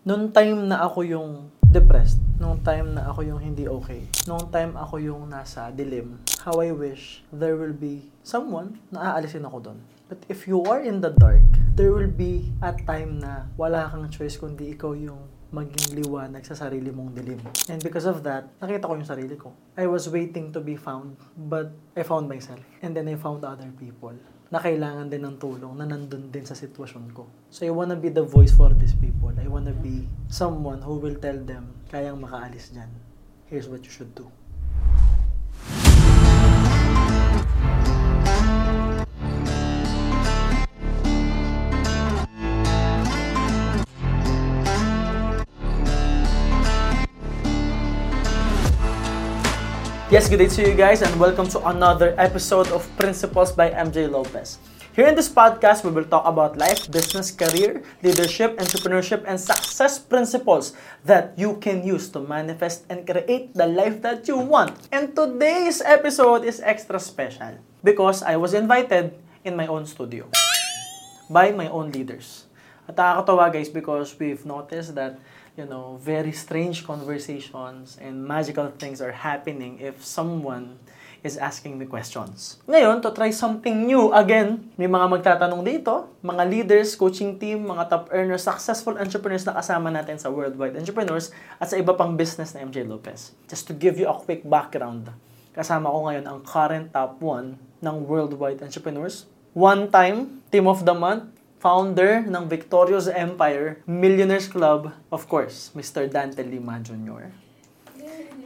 Noong time na ako yung depressed, noong time na ako yung hindi okay, noong time ako yung nasa dilim, how I wish there will be someone na aalisin ako doon. But if you are in the dark, there will be a time na wala kang choice kundi ikaw yung maging liwanag sa sarili mong dilim. And because of that, nakita ko yung sarili ko. I was waiting to be found, but I found myself. And then I found other people na kailangan din ng tulong, na nandun din sa sitwasyon ko. So I wanna be the voice for these people. I wanna be someone who will tell them, kayang makaalis dyan. Here's what you should do. Yes, good day to you guys and welcome to another episode of Principles by MJ Lopez. Here in this podcast, we will talk about life, business, career, leadership, entrepreneurship, and success principles that you can use to manifest and create the life that you want. And today's episode is extra special because I was invited in my own studio by my own leaders. At nakakatawa guys because we've noticed that you know, very strange conversations and magical things are happening if someone is asking me questions. Ngayon, to try something new, again, may mga magtatanong dito, mga leaders, coaching team, mga top earners, successful entrepreneurs na kasama natin sa Worldwide Entrepreneurs at sa iba pang business na MJ Lopez. Just to give you a quick background, kasama ko ngayon ang current top 1 ng Worldwide Entrepreneurs. One time, Team of the Month, founder ng Victorious Empire Millionaires Club, of course, Mr. Dante Lima Jr.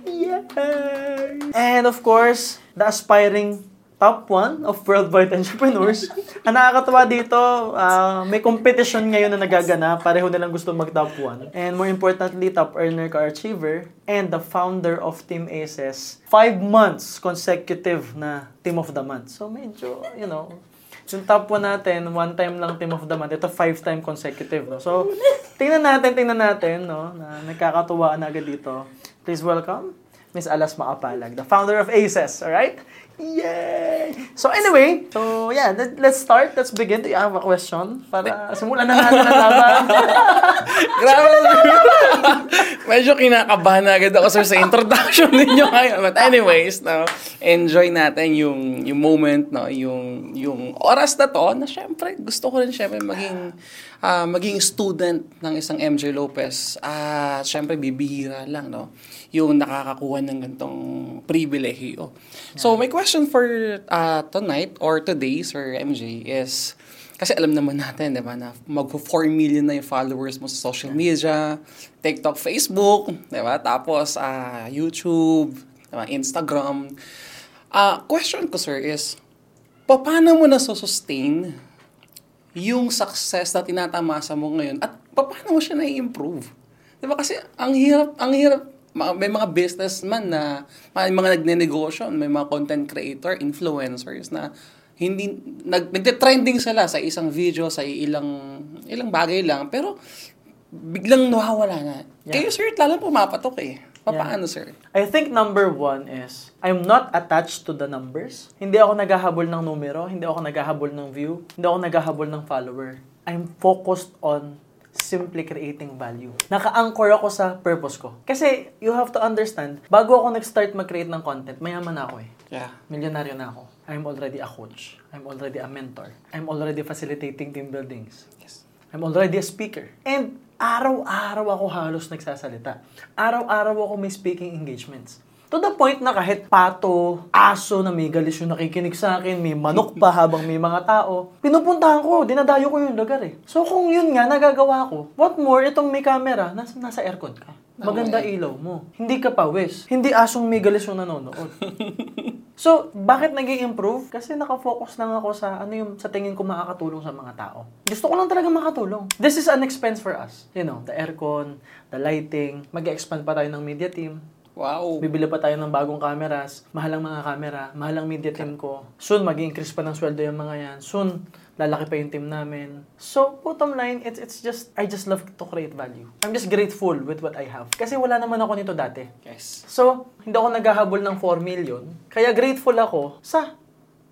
Yay! And of course, the aspiring top 1 of worldwide entrepreneurs. Ang nakakatawa dito, uh, may competition ngayon na nagaganap. Pareho nilang gusto mag-top 1. And more importantly, top earner ka achiever and the founder of Team Aces. Five months consecutive na Team of the Month. So medyo, you know, yung top 1 natin, one time lang team of the month. Ito, five time consecutive. No? So, tingnan natin, tingnan natin, no? Na nagkakatuwaan na agad dito. Please welcome Miss Alas Maapalag, the founder of ACES, alright? Yay! So anyway, so yeah, let's start. Let's begin. Do you have a question? Para simulan na natin ang laban. Grabe. Medyo kinakabahan na agad ako sir sa introduction ninyo ngayon. But anyways, no, enjoy natin yung yung moment, no, yung yung oras na to na syempre gusto ko rin syempre maging uh, maging student ng isang MJ Lopez. At uh, syempre bibihira lang, no, yung nakakakuha ng gantong pribilehyo. So my question for uh, tonight or today, Sir MJ, is kasi alam naman natin, di ba, na mag-4 million na yung followers mo sa social media, TikTok, Facebook, di ba? Tapos, uh, YouTube, di ba? Instagram. Uh, question ko, sir, is, paano mo na sustain yung success na tinatamasa mo ngayon at paano mo siya na-improve? Di ba? Kasi ang hirap, ang hirap may mga businessman na may mga nagne-negosyo, may mga content creator, influencers na hindi nag nagte-trending sila sa isang video sa ilang ilang bagay lang pero biglang nawawala na. Yeah. Kayo sir, lalo pumapatok eh. Paano, yeah. sir? I think number one is, I'm not attached to the numbers. Hindi ako naghahabol ng numero, hindi ako naghahabol ng view, hindi ako naghahabol ng follower. I'm focused on simply creating value. Naka-anchor ako sa purpose ko. Kasi you have to understand, bago ako nag-start mag-create ng content, mayaman na ako eh. Yeah. Milyonaryo na ako. I'm already a coach. I'm already a mentor. I'm already facilitating team buildings. Yes. I'm already a speaker. And araw-araw ako halos nagsasalita. Araw-araw ako may speaking engagements. To the point na kahit pato, aso na may galis yung nakikinig sa akin, may manok pa habang may mga tao, pinupuntahan ko, dinadayo ko yung lugar eh. So kung yun nga, nagagawa ko, what more, itong may camera, nasa, nasa aircon ka. Maganda ilaw mo. Hindi ka pawis. Hindi asong may galis yung nanonood. so, bakit naging improve? Kasi nakafocus lang ako sa ano yung sa tingin ko makakatulong sa mga tao. Gusto ko lang talaga makatulong. This is an expense for us. You know, the aircon, the lighting, mag-expand pa tayo ng media team. Wow. Bibili pa tayo ng bagong cameras. Mahal ang mga camera. Mahal ang media team ko. Soon, mag increase pa ng sweldo yung mga yan. Soon, lalaki pa yung team namin. So, bottom line, it's, it's just, I just love to create value. I'm just grateful with what I have. Kasi wala naman ako nito dati. Yes. So, hindi ako naghahabol ng 4 million. Kaya grateful ako sa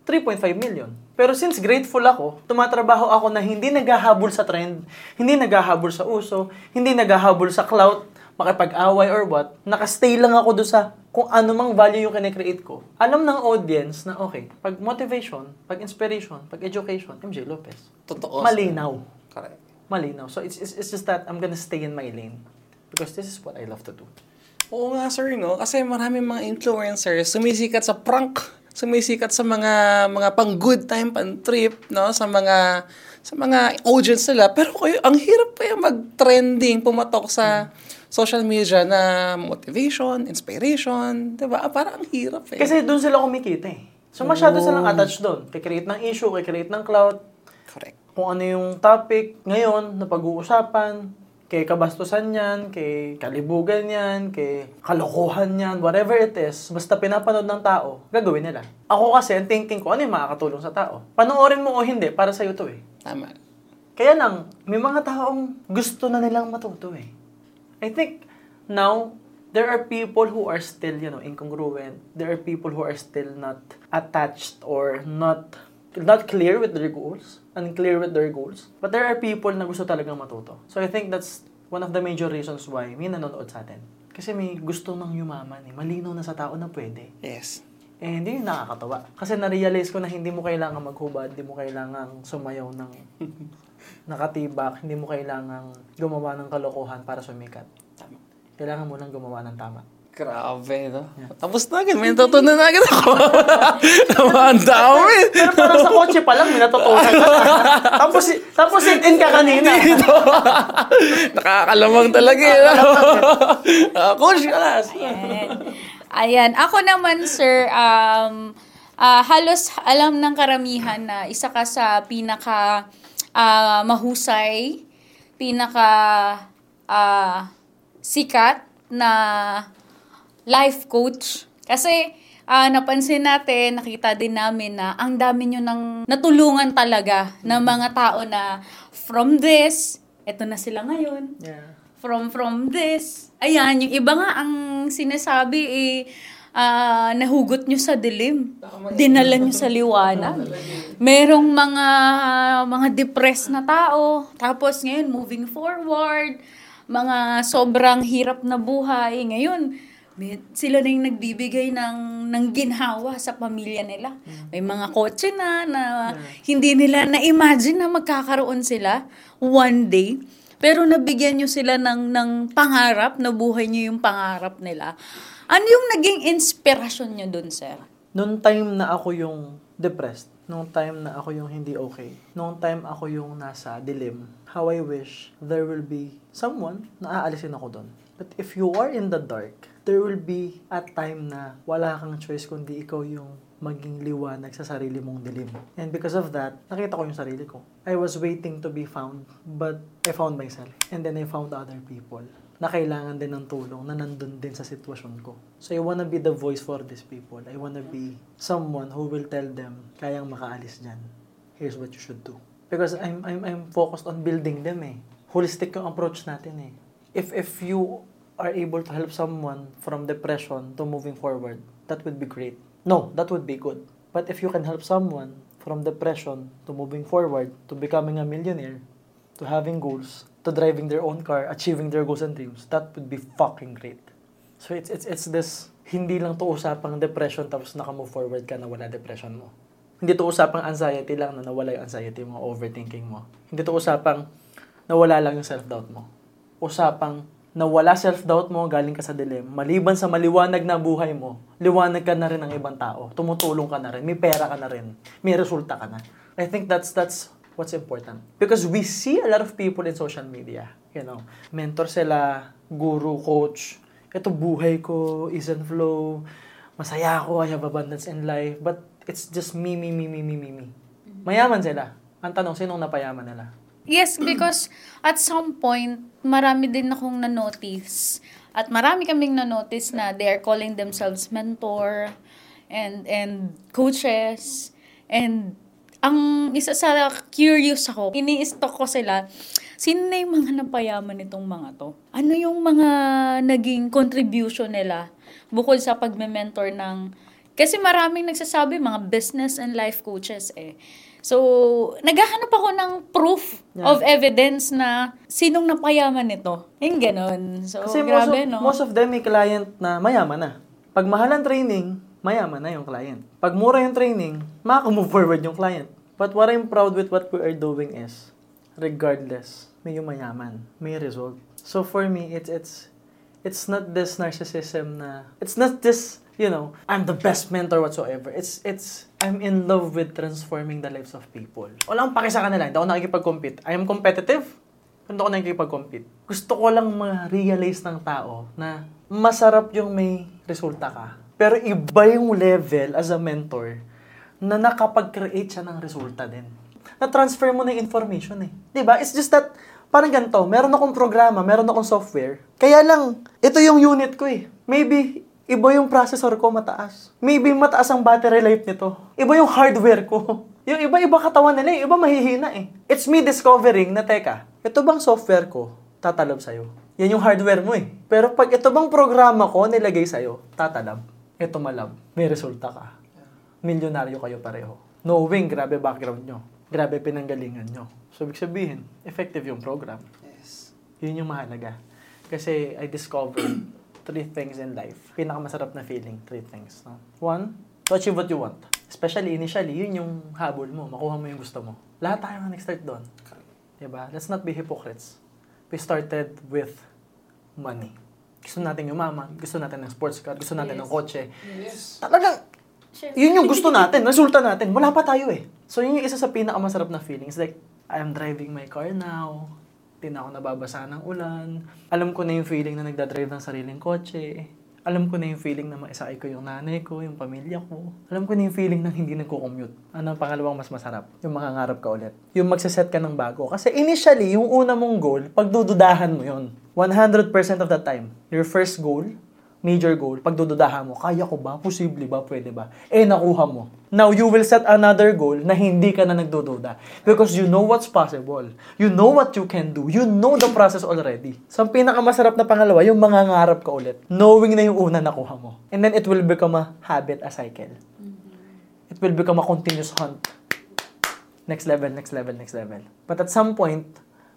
3.5 million. Pero since grateful ako, tumatrabaho ako na hindi naghahabol sa trend, hindi naghahabol sa uso, hindi naghahabol sa clout, makipag-away or what, nakastay lang ako doon sa kung ano mang value yung kinecreate ko. Alam ng audience na okay, pag motivation, pag inspiration, pag education, MJ Lopez. Totoo. Malinaw. Correct. Malinaw. So it's, it's, it's just that I'm gonna stay in my lane. Because this is what I love to do. Oo nga, sir, no? Kasi maraming mga influencers sumisikat sa prank, sumisikat sa mga mga pang good time, pang trip, no? Sa mga sa mga audience nila. Pero kayo, ang hirap kaya mag-trending, pumatok sa social media na motivation, inspiration, 'di ba? Parang ang hirap eh. Kasi doon sila kumikita eh. So masyado silang attached doon. Kikreate ng issue, kikreate ng cloud, Correct. kung ano yung topic ngayon na pag-uusapan, kay kabastusan yan, kay kalibugan yan, kay kalokohan yan, whatever it is, basta pinapanood ng tao, gagawin nila. Ako kasi, ang thinking ko, ano yung makakatulong sa tao? Panoorin mo o hindi, para sa'yo to eh. Tama. Kaya lang, may mga taong gusto na nilang matuto eh. I think now, there are people who are still, you know, incongruent. There are people who are still not attached or not not clear with their goals, unclear with their goals. But there are people na gusto talagang matuto. So I think that's one of the major reasons why may nanonood sa atin. Kasi may gusto nang yumaman eh. Malinaw na sa tao na pwede. Yes. Eh, hindi yung nakakatawa. Kasi na-realize ko na hindi mo kailangan maghubad, hindi mo kailangan sumayaw ng nakatibak, hindi mo kailangan gumawa ng kalokohan para sumikat. Tama. Kailangan mo lang gumawa ng tama. Grabe, no? Tapos na agad. May natutunan na agad ako. Tama, ang dami. Pero parang sa kotse pa lang, may natutunan ka na. tapos, tapos sit-in ka kanina. Nakakalamang talaga eh. Ah, Coach, alas. Ayan. Ayan. Ako naman, sir, um, ah, halos alam ng karamihan na isa ka sa pinaka ah, mahusay, pinaka ah, sikat na life coach. Kasi ah, napansin natin, nakita din namin na ang dami nyo nang natulungan talaga ng mga tao na from this, eto na sila ngayon Yeah. from from this. Ayan, yung iba nga ang sinasabi eh ah, nahugot nyo sa dilim. Dinala nyo sa liwanag. Merong mga mga depressed na tao. Tapos ngayon, moving forward, mga sobrang hirap na buhay. Ngayon, sila na yung nagbibigay ng, ng ginhawa sa pamilya nila. May mga kotse na na hindi nila na-imagine na magkakaroon sila one day. Pero nabigyan nyo sila ng, ng pangarap, nabuhay nyo yung pangarap nila. Ano yung naging inspirasyon nyo dun, sir? Noong time na ako yung depressed, noong time na ako yung hindi okay, noong time ako yung nasa dilim, how I wish there will be someone na aalisin ako doon. But if you are in the dark, there will be a time na wala kang choice kundi ikaw yung maging liwanag sa sarili mong dilim. And because of that, nakita ko yung sarili ko. I was waiting to be found, but I found myself. And then I found other people na kailangan din ng tulong, na nandun din sa sitwasyon ko. So I wanna be the voice for these people. I wanna be someone who will tell them, kayang makaalis dyan. Here's what you should do. Because I'm, I'm, I'm focused on building them eh. Holistic yung approach natin eh. If, if you are able to help someone from depression to moving forward, that would be great. No, that would be good. But if you can help someone from depression to moving forward, to becoming a millionaire, to having goals, to driving their own car, achieving their goals and dreams, that would be fucking great. So it's it's it's this hindi lang to usapang depression tapos naka-move forward ka na wala depression mo. Hindi to usapang anxiety lang na nawala yung anxiety mo, overthinking mo. Hindi to usapang nawala lang yung self-doubt mo. Usapang nawala self-doubt mo, galing ka sa dilim. Maliban sa maliwanag na buhay mo, liwanag ka na rin ng ibang tao. Tumutulong ka na rin. May pera ka na rin. May resulta ka na. I think that's that's what's important. Because we see a lot of people in social media. You know, mentor sila, guru, coach. Ito buhay ko, is and flow. Masaya ako, I have abundance in life. But it's just me, me, me, me, me, me, me. Mayaman sila. Ang tanong, sinong napayaman nila? Yes, because at some point, marami din akong na-notice. At marami kaming na-notice na they are calling themselves mentor and and coaches. And ang isa sa curious ako, ini-stalk ko sila, sino na yung mga napayaman nitong mga to? Ano yung mga naging contribution nila bukod sa pagme-mentor ng Kasi maraming nagsasabi, mga business and life coaches eh. So, naghahanap ako ng proof Yeah. of evidence na sinong napayaman nito. Yung ganon. So, Kasi most grabe, of, no? most of them may client na mayaman na. Pag mahal ang training, mayaman na yung client. Pag mura yung training, makaka-move forward yung client. But what I'm proud with what we are doing is, regardless, may yung mayaman, may result. So for me, it's it's it's not this narcissism na it's not this you know I'm the best mentor whatsoever. It's it's I'm in love with transforming the lives of people. Wala akong paki sa kanila. Hindi ako nakikipag-compete. I am competitive. Hindi ako nakikipag-compete. Gusto ko lang ma-realize ng tao na masarap yung may resulta ka. Pero iba yung level as a mentor na nakapag-create siya ng resulta din. Na-transfer mo na yung information eh. ba? It's just that, parang ganito, meron akong programa, meron akong software. Kaya lang, ito yung unit ko eh. Maybe, iba yung processor ko mataas. Maybe mataas ang battery life nito. Iba yung hardware ko. Yung iba-iba katawan nila, eh. iba mahihina eh. It's me discovering na, teka, ito bang software ko tatalab sa'yo? Yan yung hardware mo eh. Pero pag ito bang programa ko nilagay sa'yo, tatalab. Ito malab. May resulta ka. Milyonaryo kayo pareho. Knowing, grabe background nyo. Grabe pinanggalingan nyo. So, ibig sabihin, effective yung program. Yes. Yun yung mahalaga. Kasi I discovered three things in life. Pinakamasarap na feeling, three things. No? One, to achieve what you want. Especially initially, yun yung habol mo. Makuha mo yung gusto mo. Lahat tayo nga nag-start doon. Diba? Let's not be hypocrites. We started with money. Gusto natin yumaman, gusto natin ng sports car, gusto natin ng kotse. Yes. Talagang, yun yung gusto natin, resulta natin. Wala pa tayo eh. So yun yung isa sa pinakamasarap na feelings. Like, I am driving my car now. Di na ako nababasa ng ulan. Alam ko na yung feeling na nagdadrive ng sariling kotse. Alam ko na yung feeling na maisakay ko yung nanay ko, yung pamilya ko. Alam ko na yung feeling ng hindi nagko-commute. Ano ang pangalawang mas masarap? Yung makangarap ka ulit. Yung magsaset ka ng bago. Kasi initially, yung una mong goal, pagdududahan mo yun. 100% of the time. Your first goal, major goal, pagdududahan mo, kaya ko ba? Posible ba? Pwede ba? Eh, nakuha mo. Now, you will set another goal na hindi ka na nagdududa. Because you know what's possible. You know what you can do. You know the process already. So, ang pinakamasarap na pangalawa, yung mangangarap ka ulit. Knowing na yung una nakuha mo. And then, it will become a habit, a cycle. It will become a continuous hunt. Next level, next level, next level. But at some point,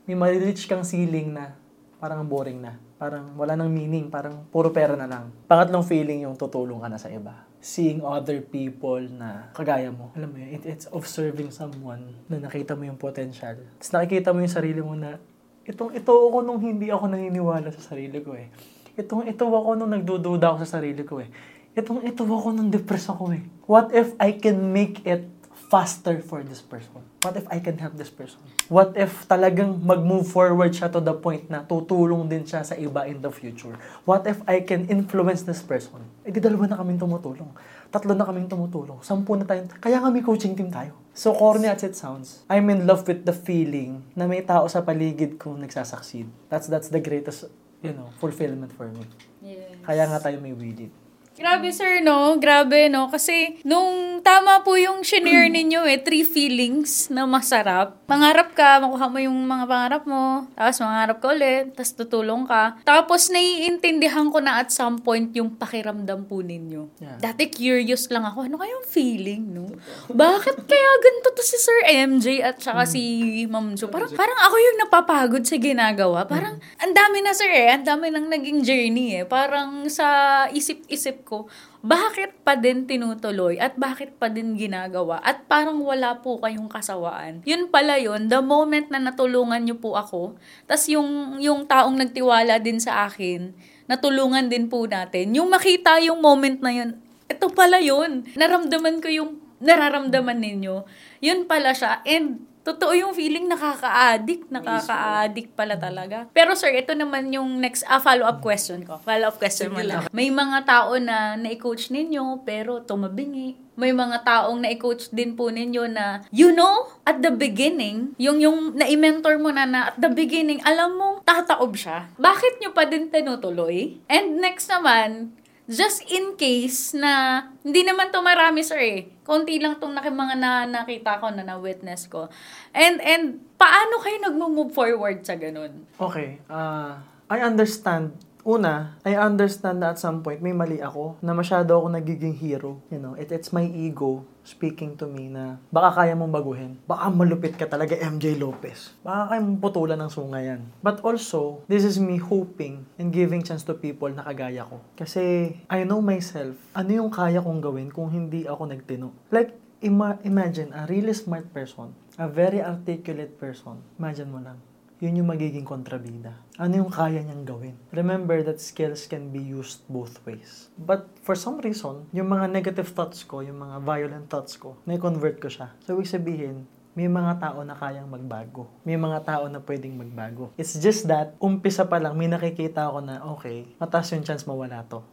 may ma-reach kang ceiling na parang ang boring na. Parang wala nang meaning. Parang puro pera na lang. Pangatlong feeling yung tutulong ka na sa iba. Seeing other people na kagaya mo. Alam mo yun, it- it's observing someone na nakita mo yung potential. Tapos nakikita mo yung sarili mo na itong ito ako nung hindi ako naniniwala sa sarili ko eh. Itong ito ako nung nagdududa ako sa sarili ko eh. Itong ito ako nung depressed ako eh. What if I can make it faster for this person? What if I can help this person? What if talagang mag-move forward siya to the point na tutulong din siya sa iba in the future? What if I can influence this person? Eh di dalawa na kaming tumutulong. Tatlo na kaming tumutulong. Sampu na tayo. Kaya nga may coaching team tayo. So corny as it sounds, I'm in love with the feeling na may tao sa paligid ko nagsasucceed. That's that's the greatest, you know, fulfillment for me. Yes. Kaya nga tayo may willing. Grabe sir, no? Grabe, no? Kasi nung tama po yung shinare ninyo eh, three feelings na masarap. Mangarap ka, makuha mo yung mga pangarap mo, tapos mangarap ka ulit, tapos tutulong ka. Tapos naiintindihan ko na at some point yung pakiramdam po ninyo. Yeah. Dati curious lang ako, ano kayong feeling, no? Bakit kaya ganito to si Sir MJ at saka si Ma'am Jo? Parang, parang ako yung napapagod sa ginagawa. Parang, ang dami na sir eh. Ang dami nang naging journey eh. Parang sa isip-isip ko, bakit pa din tinutuloy at bakit pa din ginagawa at parang wala po kayong kasawaan. Yun pala yun, the moment na natulungan niyo po ako, tas yung, yung taong nagtiwala din sa akin, natulungan din po natin, yung makita yung moment na yun, ito pala yun. Naramdaman ko yung nararamdaman ninyo. Yun pala siya. And totoo yung feeling nakaka-addict. Nakaka-addict pala talaga. Pero sir, ito naman yung next ah, follow-up question ko. Follow-up question mo lang. May mga tao na na-coach ninyo pero tumabingi. May mga taong na-coach din po ninyo na, you know, at the beginning, yung yung na-mentor mo na na at the beginning, alam mong tataob siya. Bakit nyo pa din tinutuloy? And next naman, just in case na hindi naman to marami sir eh. Konti lang tong naki, mga na, nakita ko na na-witness ko. And and paano kayo nagmo-move forward sa ganun? Okay, uh, I understand Una, I understand na at some point may mali ako, na masyado ako nagiging hero. You know, it, it's my ego speaking to me na baka kaya mong baguhin. Baka malupit ka talaga MJ Lopez. Baka kaya mong putulan ng sunga yan. But also, this is me hoping and giving chance to people na kagaya ko. Kasi I know myself, ano yung kaya kong gawin kung hindi ako nagtino. Like, ima- imagine a really smart person, a very articulate person. Imagine mo lang yun yung magiging kontrabida. Ano yung kaya niyang gawin? Remember that skills can be used both ways. But for some reason, yung mga negative thoughts ko, yung mga violent thoughts ko, na-convert ko siya. So, ibig sabihin, may mga tao na kayang magbago. May mga tao na pwedeng magbago. It's just that, umpisa pa lang, may nakikita ako na, okay, mataas yung chance mawala to.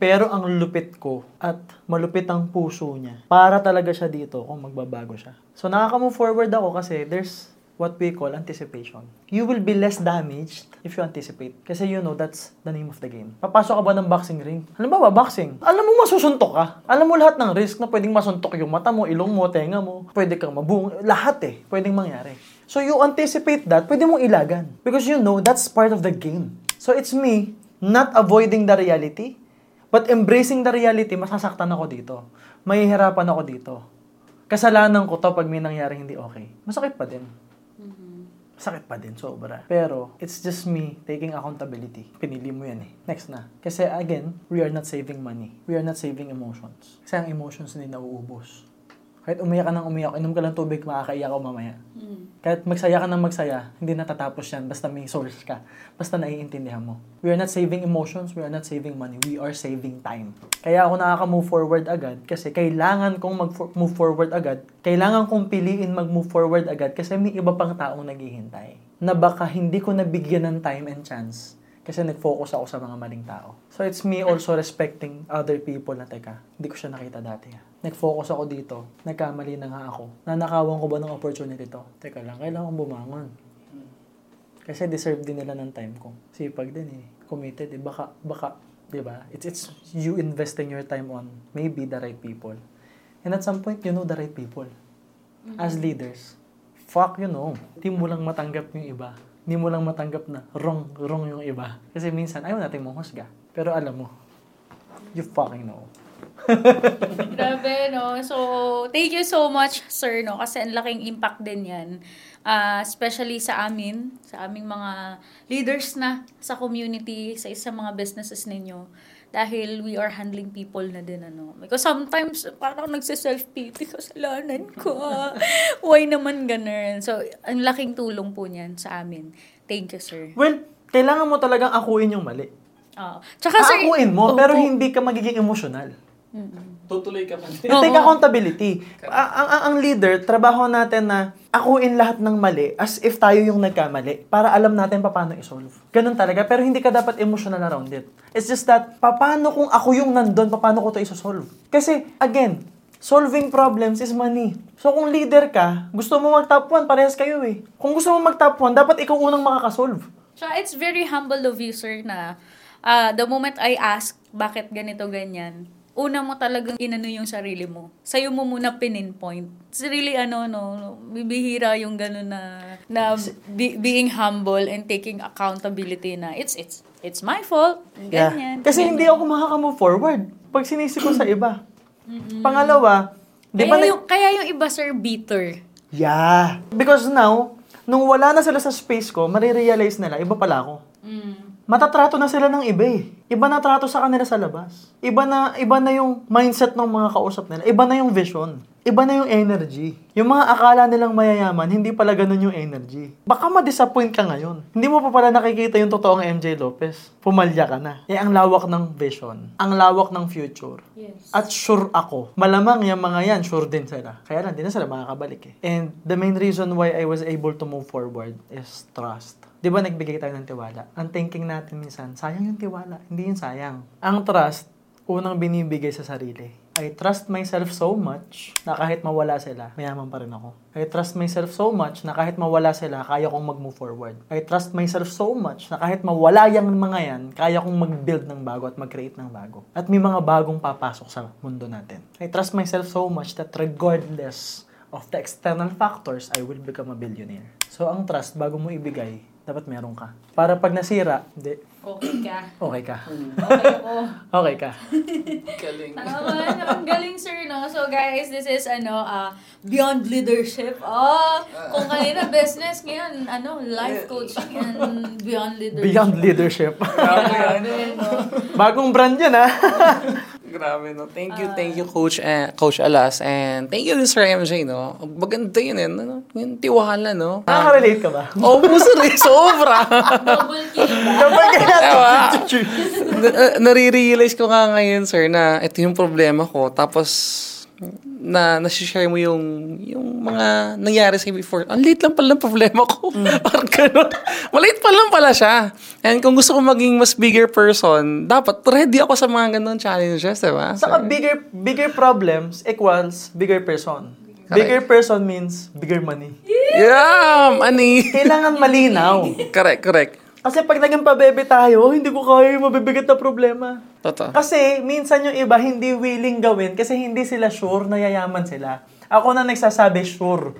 Pero ang lupit ko at malupit ang puso niya, para talaga siya dito kung magbabago siya. So nakaka-move forward ako kasi there's what we call anticipation. You will be less damaged if you anticipate. Kasi you know, that's the name of the game. Papasok ka ba ng boxing ring? Alam ba boxing? Alam mo masusuntok ka. Alam mo lahat ng risk na pwedeng masuntok yung mata mo, ilong mo, tenga mo. Pwede kang mabung. Lahat eh. Pwedeng mangyari. So you anticipate that, pwede mong ilagan. Because you know, that's part of the game. So it's me not avoiding the reality, but embracing the reality, masasaktan ako dito. Mahihirapan ako dito. Kasalanan ko to pag may nangyari hindi okay. Masakit pa din. Sakit pa din, sobra. Pero, it's just me taking accountability. Pinili mo yan eh. Next na. Kasi again, we are not saving money. We are not saving emotions. Kasi ang emotions hindi nauubos. Kahit umiyak ka ng umiyak, inom ka lang tubig, makakaiyak ka mamaya. Kahit magsaya ka ng magsaya, hindi natatapos yan basta may source ka. Basta naiintindihan mo. We are not saving emotions, we are not saving money, we are saving time. Kaya ako nakaka-move forward agad kasi kailangan kong mag-move forward agad. Kailangan kong piliin mag-move forward agad kasi may iba pang taong naghihintay. Na baka hindi ko nabigyan ng time and chance kasi nag-focus ako sa mga maling tao. So it's me also respecting other people na teka, hindi ko siya nakita dati. ah. Nag-focus ako dito, nagkamali na nga ako. Nanakawan ko ba ng opportunity to? Teka lang, kailangan kong bumangon. Kasi deserve din nila ng time ko. Sipag din eh. Committed eh. Baka, baka, di ba? It's, it's you investing your time on maybe the right people. And at some point, you know the right people. As leaders, fuck you know. Hindi mo lang matanggap yung iba. Hindi mo lang matanggap na wrong, wrong yung iba. Kasi minsan, ayaw natin mong husga. Pero alam mo, you fucking know. Grabe, no? So, thank you so much, sir, no? Kasi ang laking impact din yan. Ah, especially sa amin, sa aming mga leaders na sa community, sa isang mga businesses ninyo. Dahil we are handling people na din, ano. Because sometimes, parang nagsiself-pity, ko. ah. Why naman ganun? So, ang laking tulong po niyan sa amin. Thank you, sir. Well, kailangan mo talagang akuin yung mali. Oo. Tsaka, sir, Akuin mo, Opo. pero hindi ka magiging emotional. Tutuloy ka pa din. Take accountability. Ang, ang, ang leader, trabaho natin na akuin lahat ng mali as if tayo yung nagkamali para alam natin paano isolve. Ganun talaga, pero hindi ka dapat emotional around it. It's just that, paano kung ako yung nandun, paano ko to isosolve? Kasi, again, solving problems is money. So kung leader ka, gusto mo mag-top 1, parehas kayo eh. Kung gusto mo mag-top 1, dapat ikaw unang makakasolve. Tsaka it's very humble of you, sir, na ah, the moment I ask bakit ganito, ganyan, una mo talagang inano yung sarili mo. Sa'yo mo muna pininpoint. It's really ano, no, bibihira yung gano'n na, na be- being humble and taking accountability na it's, it's, it's my fault. Ganyan. Kasi hindi ako makaka-move forward pag sinisi ko sa iba. Pangalawa, di ba kaya, nag- yung, kaya yung iba, sir, bitter. Yeah. Because now, nung wala na sila sa space ko, marirealize nila, iba pala ako. Matatrato na sila ng iba eh. Iba na trato sa kanila sa labas. Iba na, iba na yung mindset ng mga kausap nila. Iba na yung vision. Iba na yung energy. Yung mga akala nilang mayayaman, hindi pala ganun yung energy. Baka ma-disappoint ka ngayon. Hindi mo pa pala nakikita yung totoong MJ Lopez. Pumalya ka na. Eh, ang lawak ng vision. Ang lawak ng future. Yes. At sure ako, malamang yung mga yan, sure din sila. Kaya lang, di na sila makakabalik eh. And the main reason why I was able to move forward is trust. Di ba nagbigay tayo ng tiwala? Ang thinking natin minsan, sayang yung tiwala. Hindi yun sayang. Ang trust, unang binibigay sa sarili. I trust myself so much na kahit mawala sila, mayaman pa rin ako. I trust myself so much na kahit mawala sila, kaya kong mag-move forward. I trust myself so much na kahit mawala yung mga yan, kaya kong mag-build ng bago at mag-create ng bago. At may mga bagong papasok sa mundo natin. I trust myself so much that regardless of the external factors, I will become a billionaire. So ang trust, bago mo ibigay, dapat meron ka. Para pag nasira, hindi, Okay ka. okay ka. Okay ako. Okay ka. Galing. Tama, ang galing sir, no? So guys, this is ano, uh, Beyond Leadership. Oh, kung kanina business, ngayon, ano, life coaching and Beyond Leadership. Beyond leadership. Grabe yan. Grabe, no? Bagong brand yan, ha? Grabe, no? Thank you, thank you, Coach eh, Coach Alas. And thank you din, Sir MJ, no? Maganda yun, eh, no? Yung tiwala, no? Nakaka-relate ka ba? Oo, oh, sir, eh, sobra. Double kill? Kapag Diba? Na- nare-realize ko nga ngayon, sir, na ito yung problema ko. Tapos, na nasi-share mo yung yung mga nangyari sa before. Ang late lang pala ng problema ko. Parang ganun. Maliit pa lang pala siya. And kung gusto ko maging mas bigger person, dapat ready ako sa mga ganun challenges, di ba? Saka bigger bigger problems equals bigger person. Correct. Bigger person means bigger money. Yeah, money. Kailangan malinaw. correct, correct. Kasi pag naging pabebe tayo, "Oh, hindi ko kaya yung mabibigat na problema. Totoo. Kasi minsan yung iba hindi willing gawin kasi hindi sila sure na yayaman sila. Ako na nagsasabi sure.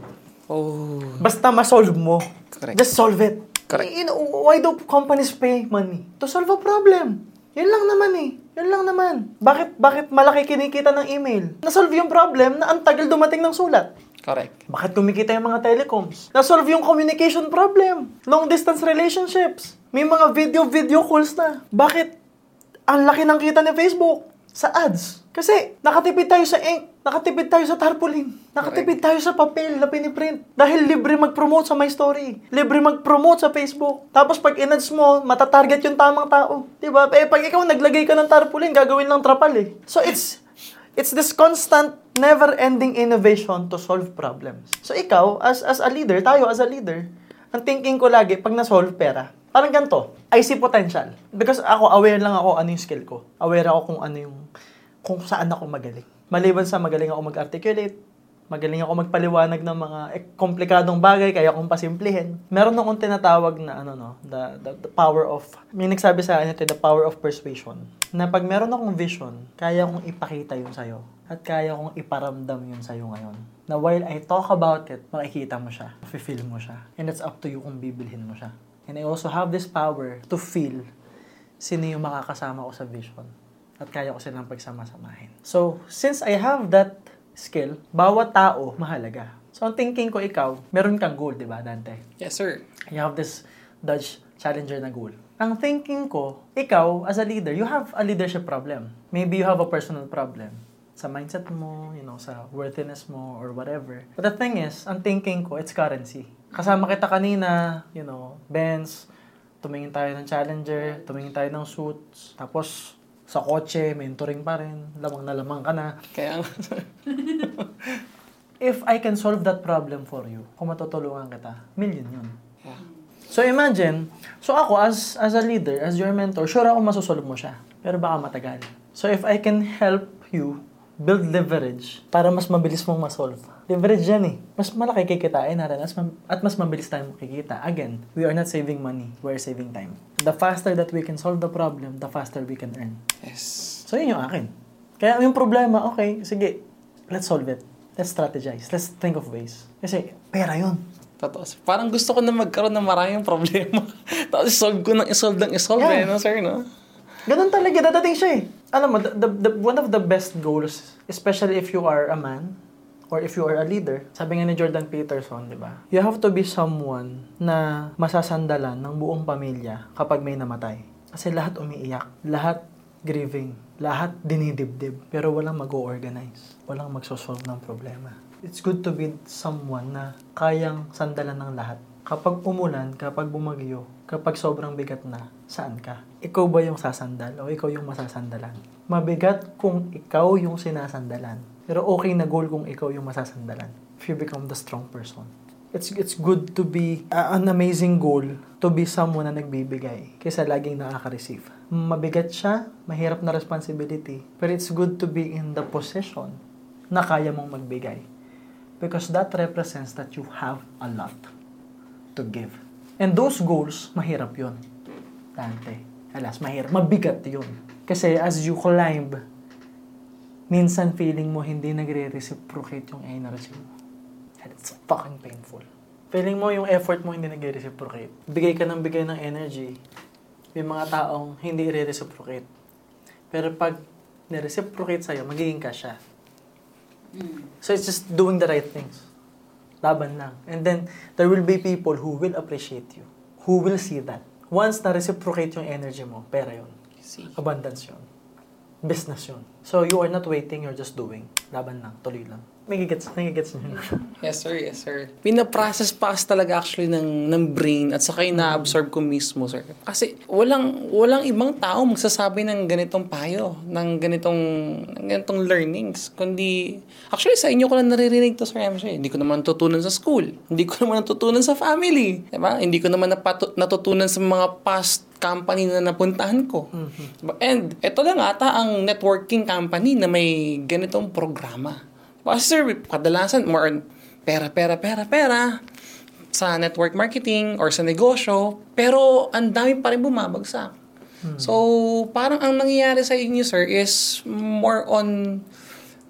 Oh. Basta ma-solve mo. Correct. Just solve it. Correct. You know, why do companies pay money? To solve a problem. Yan lang naman eh. Yan lang naman. Bakit, bakit malaki kinikita ng email? Na-solve yung problem na ang tagal dumating ng sulat. Correct. Bakit kumikita yung mga telecoms? Na-solve yung communication problem. Long distance relationships. May mga video-video calls na. Bakit ang laki ng kita ni Facebook? Sa ads. Kasi nakatipid tayo sa ink, nakatipid tayo sa tarpaulin, nakatipid tayo sa papel na piniprint. Dahil libre mag-promote sa My Story, libre mag-promote sa Facebook. Tapos pag in-ads mo, matatarget yung tamang tao. 'Di ba? Eh pag ikaw naglagay ka ng tarpaulin, gagawin lang trapal eh. So it's It's this constant, never-ending innovation to solve problems. So ikaw, as as a leader, tayo as a leader, ang thinking ko lagi, pag na-solve pera, parang ganito, I see potential. Because ako, aware lang ako ano yung skill ko. Aware ako kung ano yung, kung saan ako magaling. Maliban sa magaling ako mag-articulate, magaling ako magpaliwanag ng mga eh, komplikadong bagay, kaya akong pasimplihin. Meron akong tinatawag na ano no, the, the, the power of, may nagsabi sa akin ito, the power of persuasion. Na pag meron akong vision, kaya kong ipakita yun sa'yo. At kaya kong iparamdam yun sa'yo ngayon. Na while I talk about it, makikita mo siya, feel mo siya. And it's up to you kung bibilhin mo siya. And I also have this power to feel sino yung makakasama ko sa vision. At kaya ko silang pagsama-samahin. So, since I have that skill, bawat tao mahalaga. So, ang thinking ko ikaw, meron kang goal, di ba, Dante? Yes, sir. You have this Dodge Challenger na goal. Ang thinking ko, ikaw, as a leader, you have a leadership problem. Maybe you have a personal problem sa mindset mo, you know, sa worthiness mo, or whatever. But the thing is, ang thinking ko, it's currency. Kasama kita kanina, you know, Benz, tumingin tayo ng Challenger, tumingin tayo ng suits, tapos sa kotse, mentoring pa rin, lamang na lamang ka na. Kaya, If I can solve that problem for you, kung matutulungan kita, million yun. So imagine, so ako as as a leader, as your mentor, sure ako masosolve mo siya. Pero baka matagal. So if I can help you build leverage para mas mabilis mong masolve. Leverage yan eh. Mas malaki kikitain natin at mas, at mas mabilis tayong makikita. Again, we are not saving money, we are saving time. The faster that we can solve the problem, the faster we can earn. yes. So yun yung akin. Kaya yung problema, okay, sige, let's solve it. Let's strategize. Let's think of ways. Kasi pera yun. Totoo. Parang gusto ko na magkaroon ng maraming problema. Tapos solve ko nang isolve ng isolve Yeah. eh, no, sir, no? Ganun talaga, dadating siya eh. Alam mo, the, the, the, one of the best goals, especially if you are a man, or if you are a leader, sabi nga ni Jordan Peterson, di ba? You have to be someone na masasandalan ng buong pamilya kapag may namatay. Kasi lahat umiiyak, lahat grieving, lahat dinidibdib, pero walang mag-organize, walang magsosolve ng problema. It's good to be someone na kayang sandalan ng lahat. Kapag umulan, kapag bumagyo, kapag sobrang bigat na, saan ka? Ikaw ba yung sasandal o ikaw yung masasandalan? Mabigat kung ikaw yung sinasandalan. Pero okay na goal kung ikaw yung masasandalan. If you become the strong person. It's it's good to be uh, an amazing goal to be someone na nagbibigay kaysa laging nakaka-receive. Mabigat siya, mahirap na responsibility, but it's good to be in the position na kaya mong magbigay. Because that represents that you have a lot to give. And those goals, mahirap yun. Dante. Alas, mahirap. Mabigat yun. Kasi as you climb, minsan feeling mo hindi nagre-reciprocate yung energy mo. And it's fucking painful. feeling mo yung effort mo hindi nag-reciprocate. Bigay ka ng bigay ng energy. May mga taong hindi i-reciprocate. Pero pag nireciprocate sa'yo, magiging ka siya. So it's just doing the right things. Laban lang. And then, there will be people who will appreciate you. Who will see that. Once na-reciprocate yung energy mo, pera yun. See. Abundance yun. Business yun. So, you are not waiting, you're just doing. Laban lang. Tuloy lang. May gigets, may gigets nyo. Yes, sir. Yes, sir. Pinaprocess pass talaga actually ng, ng brain at saka yung na-absorb ko mismo, sir. Kasi walang, walang ibang tao magsasabi ng ganitong payo, ng ganitong, ng ganitong learnings. Kundi, actually sa inyo ko lang naririnig to, sir MJ. Hindi ko naman natutunan sa school. Hindi ko naman natutunan sa family. Diba? Hindi ko naman napatu- natutunan sa mga past company na napuntahan ko. Diba? And ito lang ata ang networking company na may ganitong programa. Kasi sir, kadalasan more on pera, pera, pera, pera sa network marketing or sa negosyo, pero ang dami pa rin bumabagsak. So, parang ang nangyayari sa inyo, sir, is more on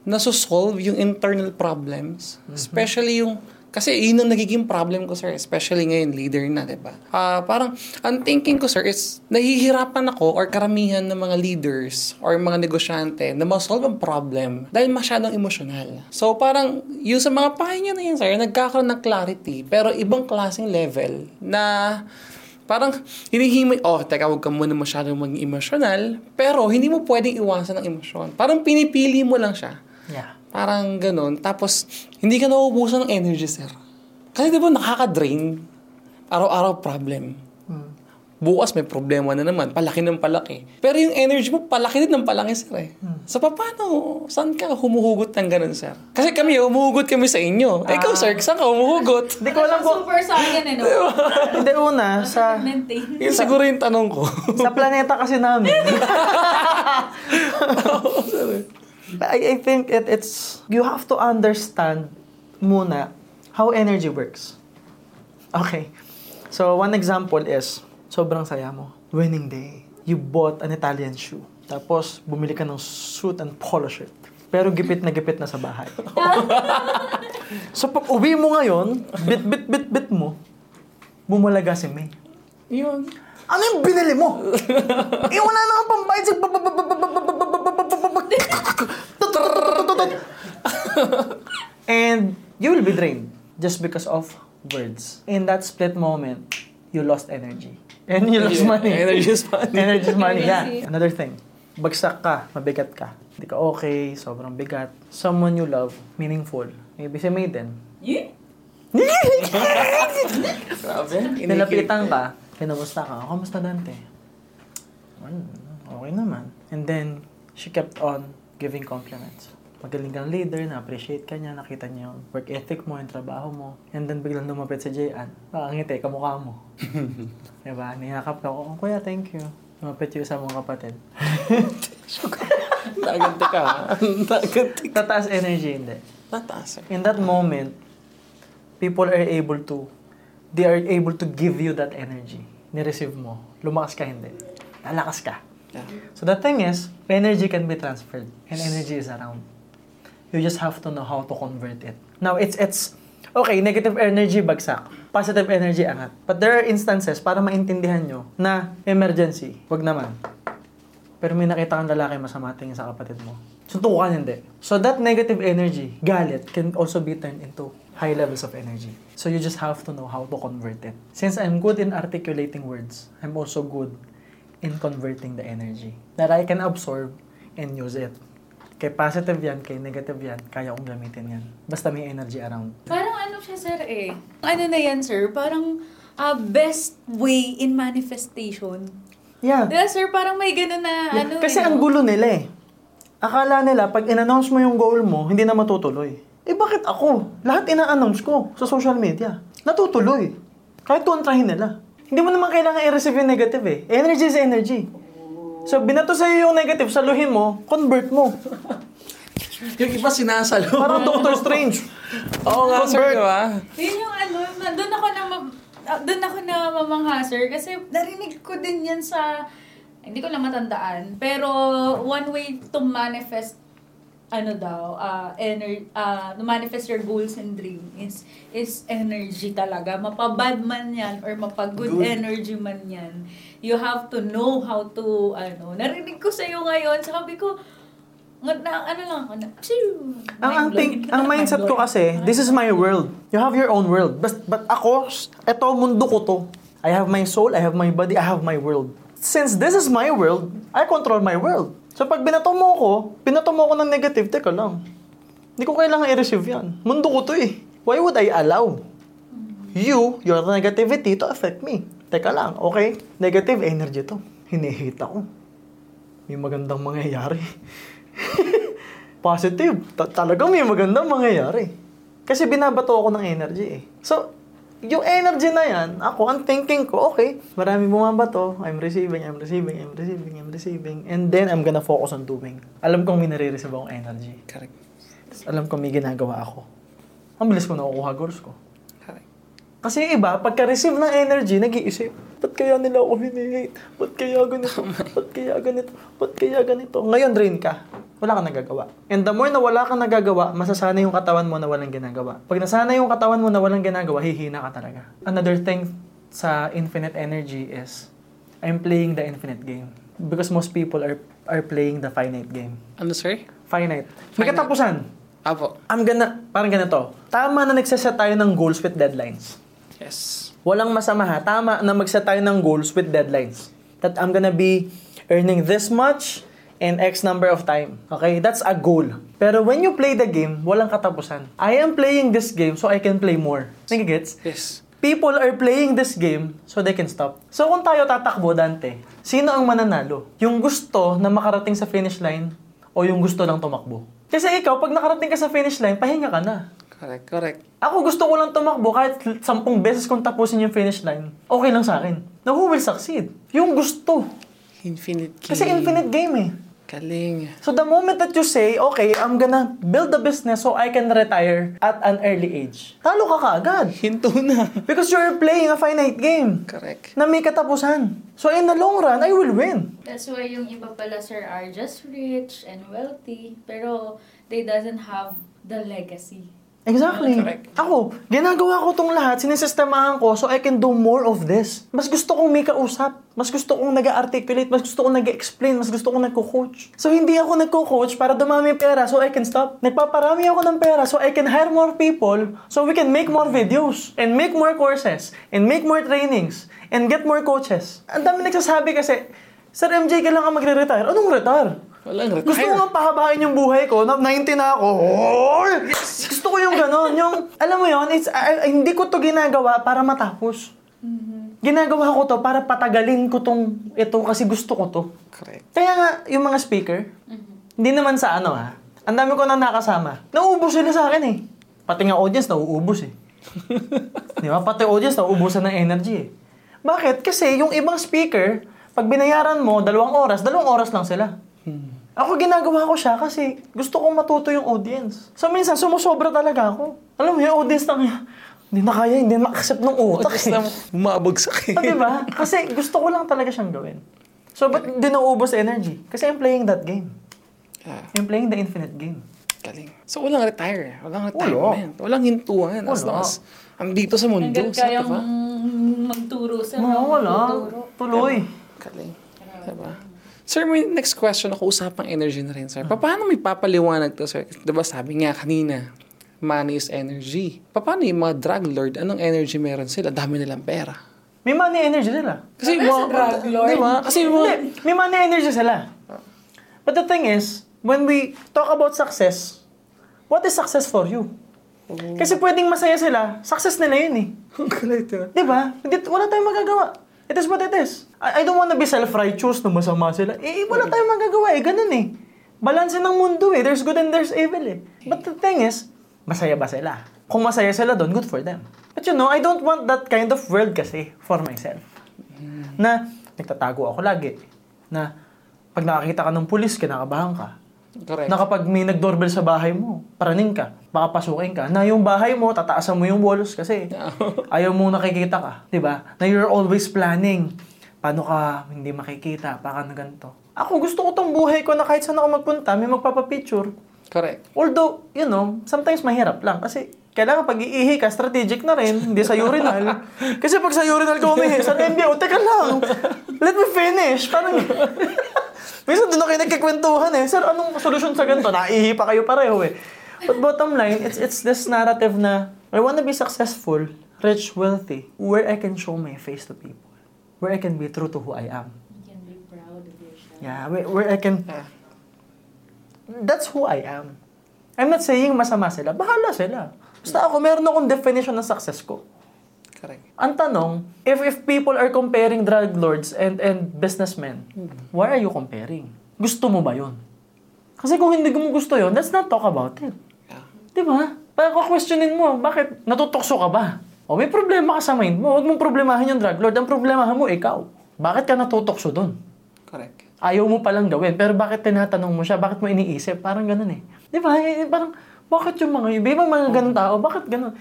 nasosolve yung internal problems. Especially yung kasi yun ang nagiging problem ko, sir. Especially ngayon, leader na, di ba? Ah, parang, ang thinking ko, sir, is nahihirapan ako or karamihan ng mga leaders or mga negosyante na ma-solve ang problem dahil masyadong emosyonal. So, parang, yung sa mga pahinga na yun, sir, nagkakaroon ng clarity, pero ibang klaseng level na parang hinihimay, oh, teka, huwag ka muna masyadong maging emosyonal, pero hindi mo pwedeng iwasan ng emosyon. Parang pinipili mo lang siya. Yeah. Parang ganun. Tapos, hindi ka nauubusan ng energy, sir. Kasi di ba nakaka-drain? Araw-araw problem. Bukas may problema na naman. Palaki ng palaki. Pero yung energy mo, palaki din ng palaki, sir eh. So, paano? Saan ka humuhugot ng ganun, sir? Kasi kami, humuhugot kami sa inyo. Eh, Ikaw, sir, saan ka humuhugot? Hindi ko alam kung... Super saiyan eh, no? Hindi una, sa... Maintain. Yun siguro yung tanong ko. Sa planeta kasi namin. I, I think it, it's, you have to understand muna how energy works. Okay. So, one example is, sobrang saya mo. Winning day. You bought an Italian shoe. Tapos, bumili ka ng suit and polo shirt. Pero gipit na gipit na sa bahay. so, pag uwi mo ngayon, bit, bit, bit, bit mo, bumalaga si May. Yun. Ano yung binili mo? eh, wala na kang pambayad sa... And you will be drained just because of words. In that split moment, you lost energy. And you lost money. energy is money. Energy is money, yeah. Another thing. Bagsak ka, mabigat ka. Hindi ka okay, sobrang bigat. Someone you love, meaningful. Maybe si Maiden. Yeah. Grabe. Nilapitan ka, kinamusta ka, oh, kamusta Dante? "Well, Okay naman. And then, she kept on giving compliments. Magaling kang leader, na-appreciate ka niya, nakita niya yung work ethic mo, yung trabaho mo. And then, biglang lumapit si Jayan. Ah, ang ngiti, kamukha mo. diba? Niyakap ka, oh, kuya, thank you. Lumapit yung isa mong kapatid. Naganti ka. Naganti ka. Tataas energy, hindi. Tataas. sir. In that moment, people are able to, they are able to give you that energy. Ni-receive mo. Lumakas ka, hindi. Lalakas ka. So the thing is, energy can be transferred and energy is around. You just have to know how to convert it. Now, it's, it's, okay, negative energy, bagsak. Positive energy, angat. But there are instances para maintindihan nyo na emergency, wag naman. Pero may nakita kang lalaki masama tingin sa kapatid mo. Suntukan hindi. So that negative energy, galit, can also be turned into high levels of energy. So you just have to know how to convert it. Since I'm good in articulating words, I'm also good in converting the energy that I can absorb and use it. Kay positive yan, kay negative yan, kaya kong gamitin yan. Basta may energy around. Parang ano siya, sir, eh. Ano na yan, sir? Parang ah, best way in manifestation. Yeah. Diba, sir? Parang may gano'n na, Yeah, ano Kasi eh, ang gulo nila eh. Akala nila, pag in-announce mo yung goal mo, hindi na matutuloy. Eh bakit ako? Lahat ina-announce ko sa social media. Natutuloy. Kahit kontrahin nila. Hindi mo naman kailangan i-receive yung negative eh. Energy is energy. So, binato sa'yo yung negative, saluhin mo, convert mo. Yung iba sinasalo. Parang Doctor Strange. Oo nga, sir, Convert. di ba? Yun yung ano, na- doon ako na, ma- ah, doon ako na mamangha, sir. Kasi narinig ko din yan sa, hindi ko lang matandaan. Pero one way to manifest ano daw, uh, ener- uh, to manifest your goals and dream is is energy talaga. Mapabad man yan or mapag-good Good. energy man yan. You have to know how to, ano, narinig ko sa'yo ngayon, sabi ko, na, ano lang ako na, Ang, ang, think, ang mindset ko kasi, this is my world. You have your own world. But, but ako, eto, mundo ko to. I have my soul, I have my body, I have my world. Since this is my world, I control my world. So pag binato mo ko, binato mo ko ng negative, teka lang. Hindi ko kailangan i-receive yan. Mundo ko to eh. Why would I allow you, your negativity to affect me? Teka lang, okay? Negative energy to. Hinihita ko. May magandang mangyayari. Positive. Ta- talagang may magandang mangyayari. Kasi binabato ako ng energy eh. So, yung energy na yan, ako, ang thinking ko, okay, marami bumabato, I'm receiving, I'm receiving, I'm receiving, I'm receiving, and then I'm gonna focus on doing. Alam kong may nare-receive akong energy. Correct. Alam kong may ginagawa ako. Ang bilis ko nakukuha goals ko. Correct. Kasi iba, pagka-receive ng energy, nag-iisip, ba't kaya nila ako hini-hate? Ba't kaya ganito? Ba't kaya ganito? Ba't kaya ganito? Ngayon, drain ka. Wala kang nagagawa. And the more na wala kang nagagawa, masasanay yung katawan mo na walang ginagawa. Pag nasanay yung katawan mo na walang ginagawa, hihina ka talaga. Another thing sa infinite energy is, I'm playing the infinite game. Because most people are are playing the finite game. Ano, sir? Finite. May katapusan. Apo. I'm gonna, parang ganito. Tama na nagsaset tayo ng goals with deadlines. Yes. Walang masama ha. Tama na mag-set tayo ng goals with deadlines. That I'm gonna be earning this much in X number of time. Okay? That's a goal. Pero when you play the game, walang katapusan. I am playing this game so I can play more. Nagigets? Yes. People are playing this game so they can stop. So kung tayo tatakbo, Dante, sino ang mananalo? Yung gusto na makarating sa finish line o yung gusto lang tumakbo? Kasi ikaw, pag nakarating ka sa finish line, pahinga ka na. Correct. Correct. Ako gusto ko lang tumakbo kahit sampung beses kong tapusin yung finish line. Okay lang sa akin. Now who will succeed? Yung gusto. Infinite game. Kasi infinite game eh. Galing. So the moment that you say, okay, I'm gonna build a business so I can retire at an early age, talo ka kaagad. Hinto na. Because you're playing a finite game Correct. na may katapusan. So in the long run, I will win. That's why yung iba pala, sir, are just rich and wealthy, pero they doesn't have the legacy. Exactly. Correct. Ako, ginagawa ko tong lahat, sinisistemahan ko so I can do more of this. Mas gusto kong may kausap. Mas gusto kong nag articulate Mas gusto kong nag explain Mas gusto kong nagko-coach. So, hindi ako nagko-coach para dumami pera so I can stop. Nagpaparami ako ng pera so I can hire more people so we can make more videos and make more courses and make more trainings and get more coaches. Ang dami nagsasabi kasi, Sir MJ, kailangan magre-retire. Anong retire? Walang retire. Gusto ko nga pahabain yung buhay ko, na 90 na ako. Oh! Gusto ko yung gano'n, yung, alam mo yon it's, ah, hindi ko to ginagawa para matapos. Ginagawa ko to para patagalin ko tong ito kasi gusto ko to. Correct. Kaya nga, yung mga speaker, hindi naman sa ano ha, ang dami ko na nakasama. Nauubos sila sa akin eh. Pati nga audience, nauubos eh. Di ba? Pati audience, nauubusan ng energy eh. Bakit? Kasi yung ibang speaker, pag binayaran mo, dalawang oras, dalawang oras lang sila. Ako ginagawa ko siya kasi gusto kong matuto yung audience. So minsan, sumusobra talaga ako. Alam mo, yung audience na hindi na kaya, hindi na accept ng utak eh. na bumabagsak eh. Ah, di ba? Kasi gusto ko lang talaga siyang gawin. So, ba't di nauubos energy? Kasi I'm playing that game. Ah, I'm playing the infinite game. galing. So, walang retire. Walang retirement. Walang hintuan. As Wala. long as andito sa mundo. Hanggang kayang diba? magturo sa Oo, wala. Tuturo. Tuloy. Galing. Diba? Sir, may next question ako usapang energy na rin, sir. Pa- Paano may papaliwanag to, sir? Diba sabi nga kanina, money is energy. Pa- Paano yung mga drug lord? Anong energy meron sila? Dami nilang pera. May money energy sila. Kasi Sabi yung sa drug lord. Diba? Kasi yung mga... Hindi, may money energy sila. But the thing is, when we talk about success, what is success for you? Kasi pwedeng masaya sila, success nila yun eh. Ang galit yun. Di ba? Hindi, wala tayong magagawa. It is what it is. I, I don't wanna be self-righteous na masama sila. Eh, wala tayong magagawa eh. Ganun eh. Balanse ng mundo eh. There's good and there's evil eh. But the thing is, masaya ba sila? Kung masaya sila doon, good for them. But you know, I don't want that kind of world kasi for myself. Na nagtatago ako lagi. Na pag nakakita ka ng pulis, kinakabahan ka. Correct. Na kapag may nag-doorbell sa bahay mo, paraning ka, baka pasukin ka, na yung bahay mo, tataasan mo yung walls kasi ayaw mong nakikita ka. 'di ba? Na you're always planning. Paano ka hindi makikita? Baka na ganito. Ako, gusto ko tong buhay ko na kahit saan ako magpunta, may magpapapicture. Correct. Although, you know, sometimes mahirap lang kasi kailangan pag iihi ka, strategic na rin, hindi sa urinal. Kasi pag sa urinal ka umihi, sa MBO, teka lang, let me finish. Parang, minsan doon na kayo nagkikwentuhan eh. Sir, anong solusyon sa ganito? Naihi pa kayo pareho eh. But bottom line, it's it's this narrative na I wanna be successful, rich, wealthy, where I can show my face to people. Where I can be true to who I am. You can be proud of yourself. Yeah, where, where I can That's who I am. I'm not saying masama sila. Bahala sila. Basta ako, meron akong definition ng success ko. Correct. Ang tanong, if if people are comparing drug lords and and businessmen, why are you comparing? Gusto mo ba yun? Kasi kung hindi mo gusto yun, let's not talk about it. Yeah. Di ba? Parang questionin mo, bakit natutokso ka ba? O may problema ka sa mind mo, huwag mong problemahin yung drug lord. Ang problemahan mo, ikaw. Bakit ka natutokso doon? Correct. ayaw mo palang gawin. Pero bakit tinatanong mo siya? Bakit mo iniisip? Parang ganun eh. Di ba? Eh, Parang, bakit yung mga iba? Ibang mga ganun tao, bakit ganun?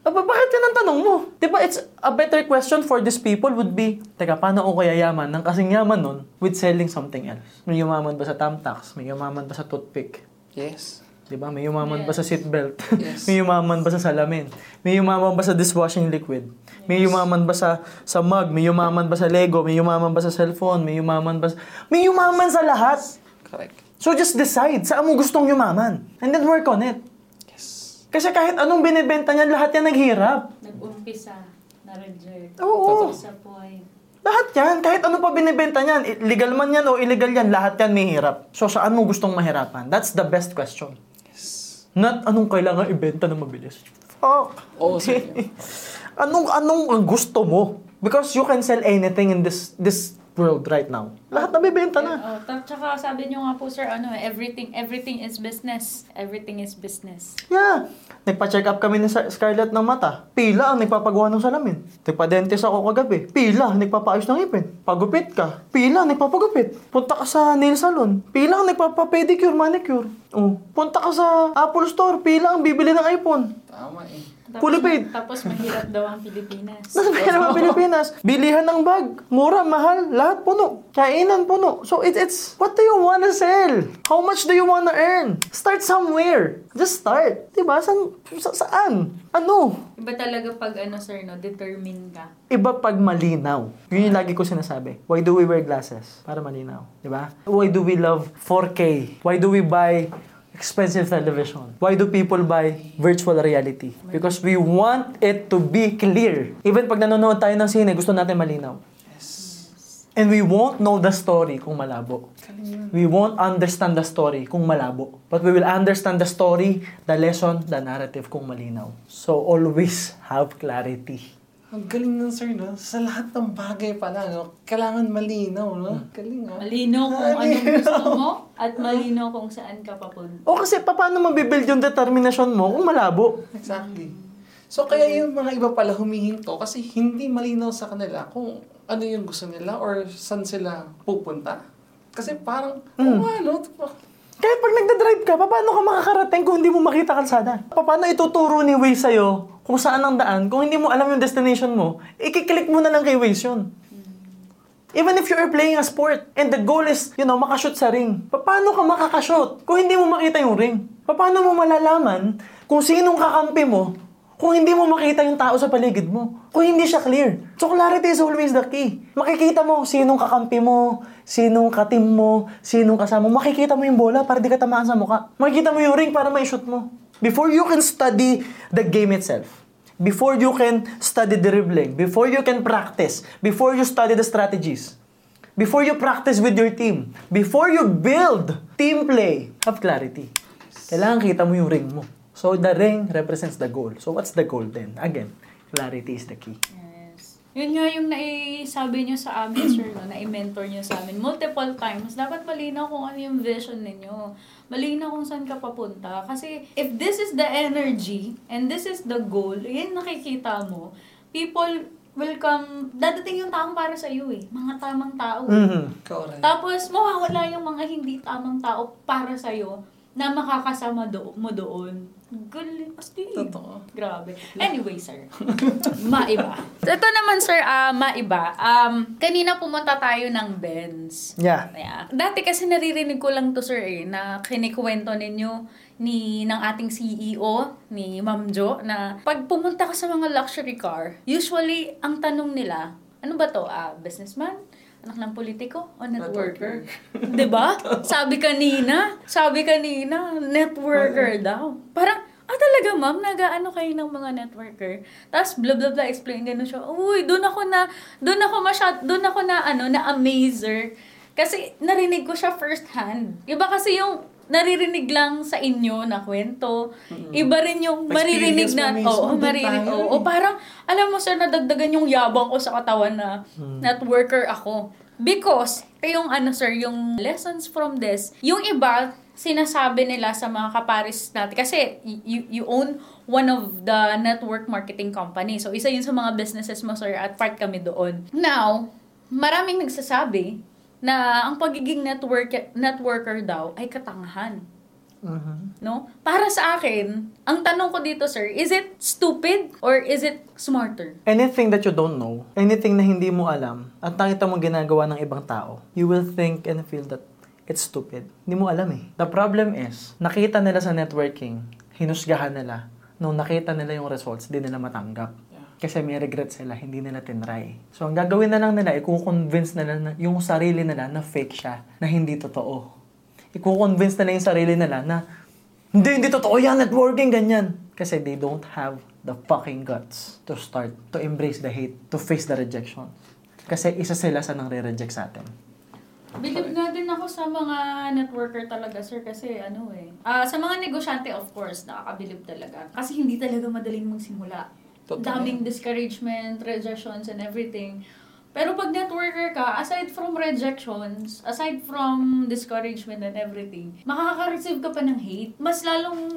Aba, bakit yan ang tanong mo? Di ba, it's a better question for these people would be, teka, paano ako kaya yaman ng kasing yaman nun with selling something else? May yumaman ba sa tamtax? May yumaman ba sa toothpick? Yes. Di ba? May yumaman ba sa seatbelt? Yes. May yumaman ba sa salamin? May yumaman ba sa dishwashing liquid? May yumaman ba sa sa mug? May yumaman ba sa Lego? May yumaman ba sa cellphone? May yumaman ba sa... May yumaman sa lahat! Correct. So just decide saan mo gustong yumaman. And then work on it. Kasi kahit anong binibenta niyan, lahat yan naghirap. Nag-umpisa, na-reject. Oo. Disappoint. Lahat yan. Kahit ano pa binibenta niyan, legal man yan o illegal yan, lahat yan may hirap. So saan mo gustong mahirapan? That's the best question. Yes. Not anong kailangan ibenta na mabilis. Fuck. Oo, sir. anong anong gusto mo? Because you can sell anything in this this world right now. Lahat nabibenta na. Oh, ta- tsaka sabi nyo nga po sir, ano, everything everything is business. Everything is business. Yeah. Nagpa-check up kami ni Scar- Scarlett ng mata. Pila ang nagpapagawa ng salamin. Nagpa-dentist ako kagabi. Pila ang nagpapaayos ng ipin. Pagupit ka. Pila ang nagpapagupit. Punta ka sa nail salon. Pila ang nagpapa-pedicure, manicure. Oh. Punta ka sa Apple Store. Pila ang bibili ng iPhone. Tama eh. Fully paid. Tapos mahirap daw ang Pilipinas. Nasa pera ng Pilipinas. Bilihan ng bag. Mura, mahal. Lahat puno. Kainan puno. So it, it's, what do you wanna sell? How much do you wanna earn? Start somewhere. Just start. Diba? San, sa, saan? Ano? Iba talaga pag ano sir, no, determine ka. Iba pag malinaw. Yun yung lagi ko sinasabi. Why do we wear glasses? Para malinaw. Diba? Why do we love 4K? Why do we buy expensive television? Why do people buy virtual reality? Because we want it to be clear. Even pag nanonood tayo ng sine, gusto natin malinaw. And we won't know the story kung malabo. We won't understand the story kung malabo. But we will understand the story, the lesson, the narrative kung malinaw. So always have clarity. Ang galing nun, sir, no? Sa lahat ng bagay pala, no? Kailangan malinaw, no? Galing, ah. Malino kung anong gusto mo at malino kung saan ka papunta. O kasi pa- paano mabibuild yung determination mo kung malabo? Exactly. So, kaya yung mga iba pala humihinto kasi hindi malinaw sa kanila kung ano yung gusto nila or saan sila pupunta. Kasi parang, Mm. oh, ano? Kahit pag nagdadrive ka, paano ka makakarating kung hindi mo makita kalsada? Paano ituturo ni Waze sa'yo kung saan ang daan? Kung hindi mo alam yung destination mo, ikiklik mo na lang kay Waze yun. Even if you're playing a sport and the goal is, you know, makashoot sa ring, paano ka makakashoot kung hindi mo makita yung ring? Paano mo malalaman kung sinong kakampi mo kung hindi mo makita yung tao sa paligid mo? Kung hindi siya clear. So clarity is always the key. Makikita mo sinong kakampi mo, sinong katim mo, sinong kasama mo. Makikita mo yung bola para di ka tamaan sa mukha. Makikita mo yung ring para ma-shoot mo. Before you can study the game itself, before you can study dribbling, before you can practice, before you study the strategies, before you practice with your team, before you build team play, have clarity. Kailangan kita mo yung ring mo. So the ring represents the goal. So what's the goal then? Again, clarity is the key. Yes. Yun nga yung naisabi nyo sa amin, sir, no, na-mentor nyo sa amin multiple times. Dapat malinaw kung ano yung vision ninyo. Malinaw kung saan ka papunta. Kasi if this is the energy and this is the goal, yun nakikita mo, people will come, dadating yung taong para sa iyo eh. Mga tamang tao. Mhm. Correct. Tapos, mawawala yung mga hindi tamang tao para sa'yo na makakasama do mo doon. Galing. Astig. Totoo. Grabe. Anyway, sir. maiba. Ito naman, sir, ah maiba. Um, kanina pumunta tayo ng Benz. Yeah. Yeah. Dati kasi naririnig ko lang to, sir, eh, na kinikwento ninyo ni ng ating CEO, ni Ma'am Jo, na pag pumunta ka sa mga luxury car, usually, ang tanong nila, ano ba to? Ah, businessman? Anak ng politiko? O networker? 'Di ba? Sabi kanina, sabi kanina, networker daw. Parang, ah talaga ma'am, nag-ano kayo ng mga networker? Tapos blah blah blah, explain ganun siya. Uy, doon ako na, doon ako masyad, doon ako na ano, na amazer. Kasi narinig ko siya first hand. Iba kasi yung naririnig lang sa inyo na kwento. Iba rin yung maririnig na, oo, doon maririnig, oo. eh. parang, alam mo sir, nadagdagan yung yabang ko sa katawan na networker ako. Because, yung ano sir, yung lessons from this, yung iba, sinasabi nila sa mga kaparis natin, kasi you, you own one of the network marketing company. So, isa yun sa mga businesses mo, sir, at part kami doon. Now, maraming nagsasabi na ang pagiging network networker daw ay katangahan. Mhm. No? Para sa akin, ang tanong ko dito, sir, is it stupid or is it smarter? Anything that you don't know, anything na hindi mo alam, at nakita mo ginagawa ng ibang tao, you will think and feel that it's stupid. Hindi mo alam eh. The problem is, nakita nila sa networking, hinusgahan nila. Nung nakita nila yung results, di nila matanggap. Kasi may regret sila, hindi nila tinry. So, ang gagawin na lang nila, i-convince na yung sarili nila na fake siya, na hindi totoo. I-convince nila yung sarili nila na hindi, hindi totoo yan, networking, ganyan. Kasi they don't have the fucking guts to start, to embrace the hate, to face the rejection. Kasi isa sila sa nang re-reject sa atin. Believe nga din ako sa mga networker talaga, sir, kasi ano eh. Ah, sa mga negosyante, of course, nakakabilib talaga. Kasi hindi talaga madaling magsimula. Totoo. Daming discouragement, rejections, and everything. Pero pag networker ka, aside from rejections, aside from discouragement and everything, makaka-receive ka pa ng hate. Mas lalong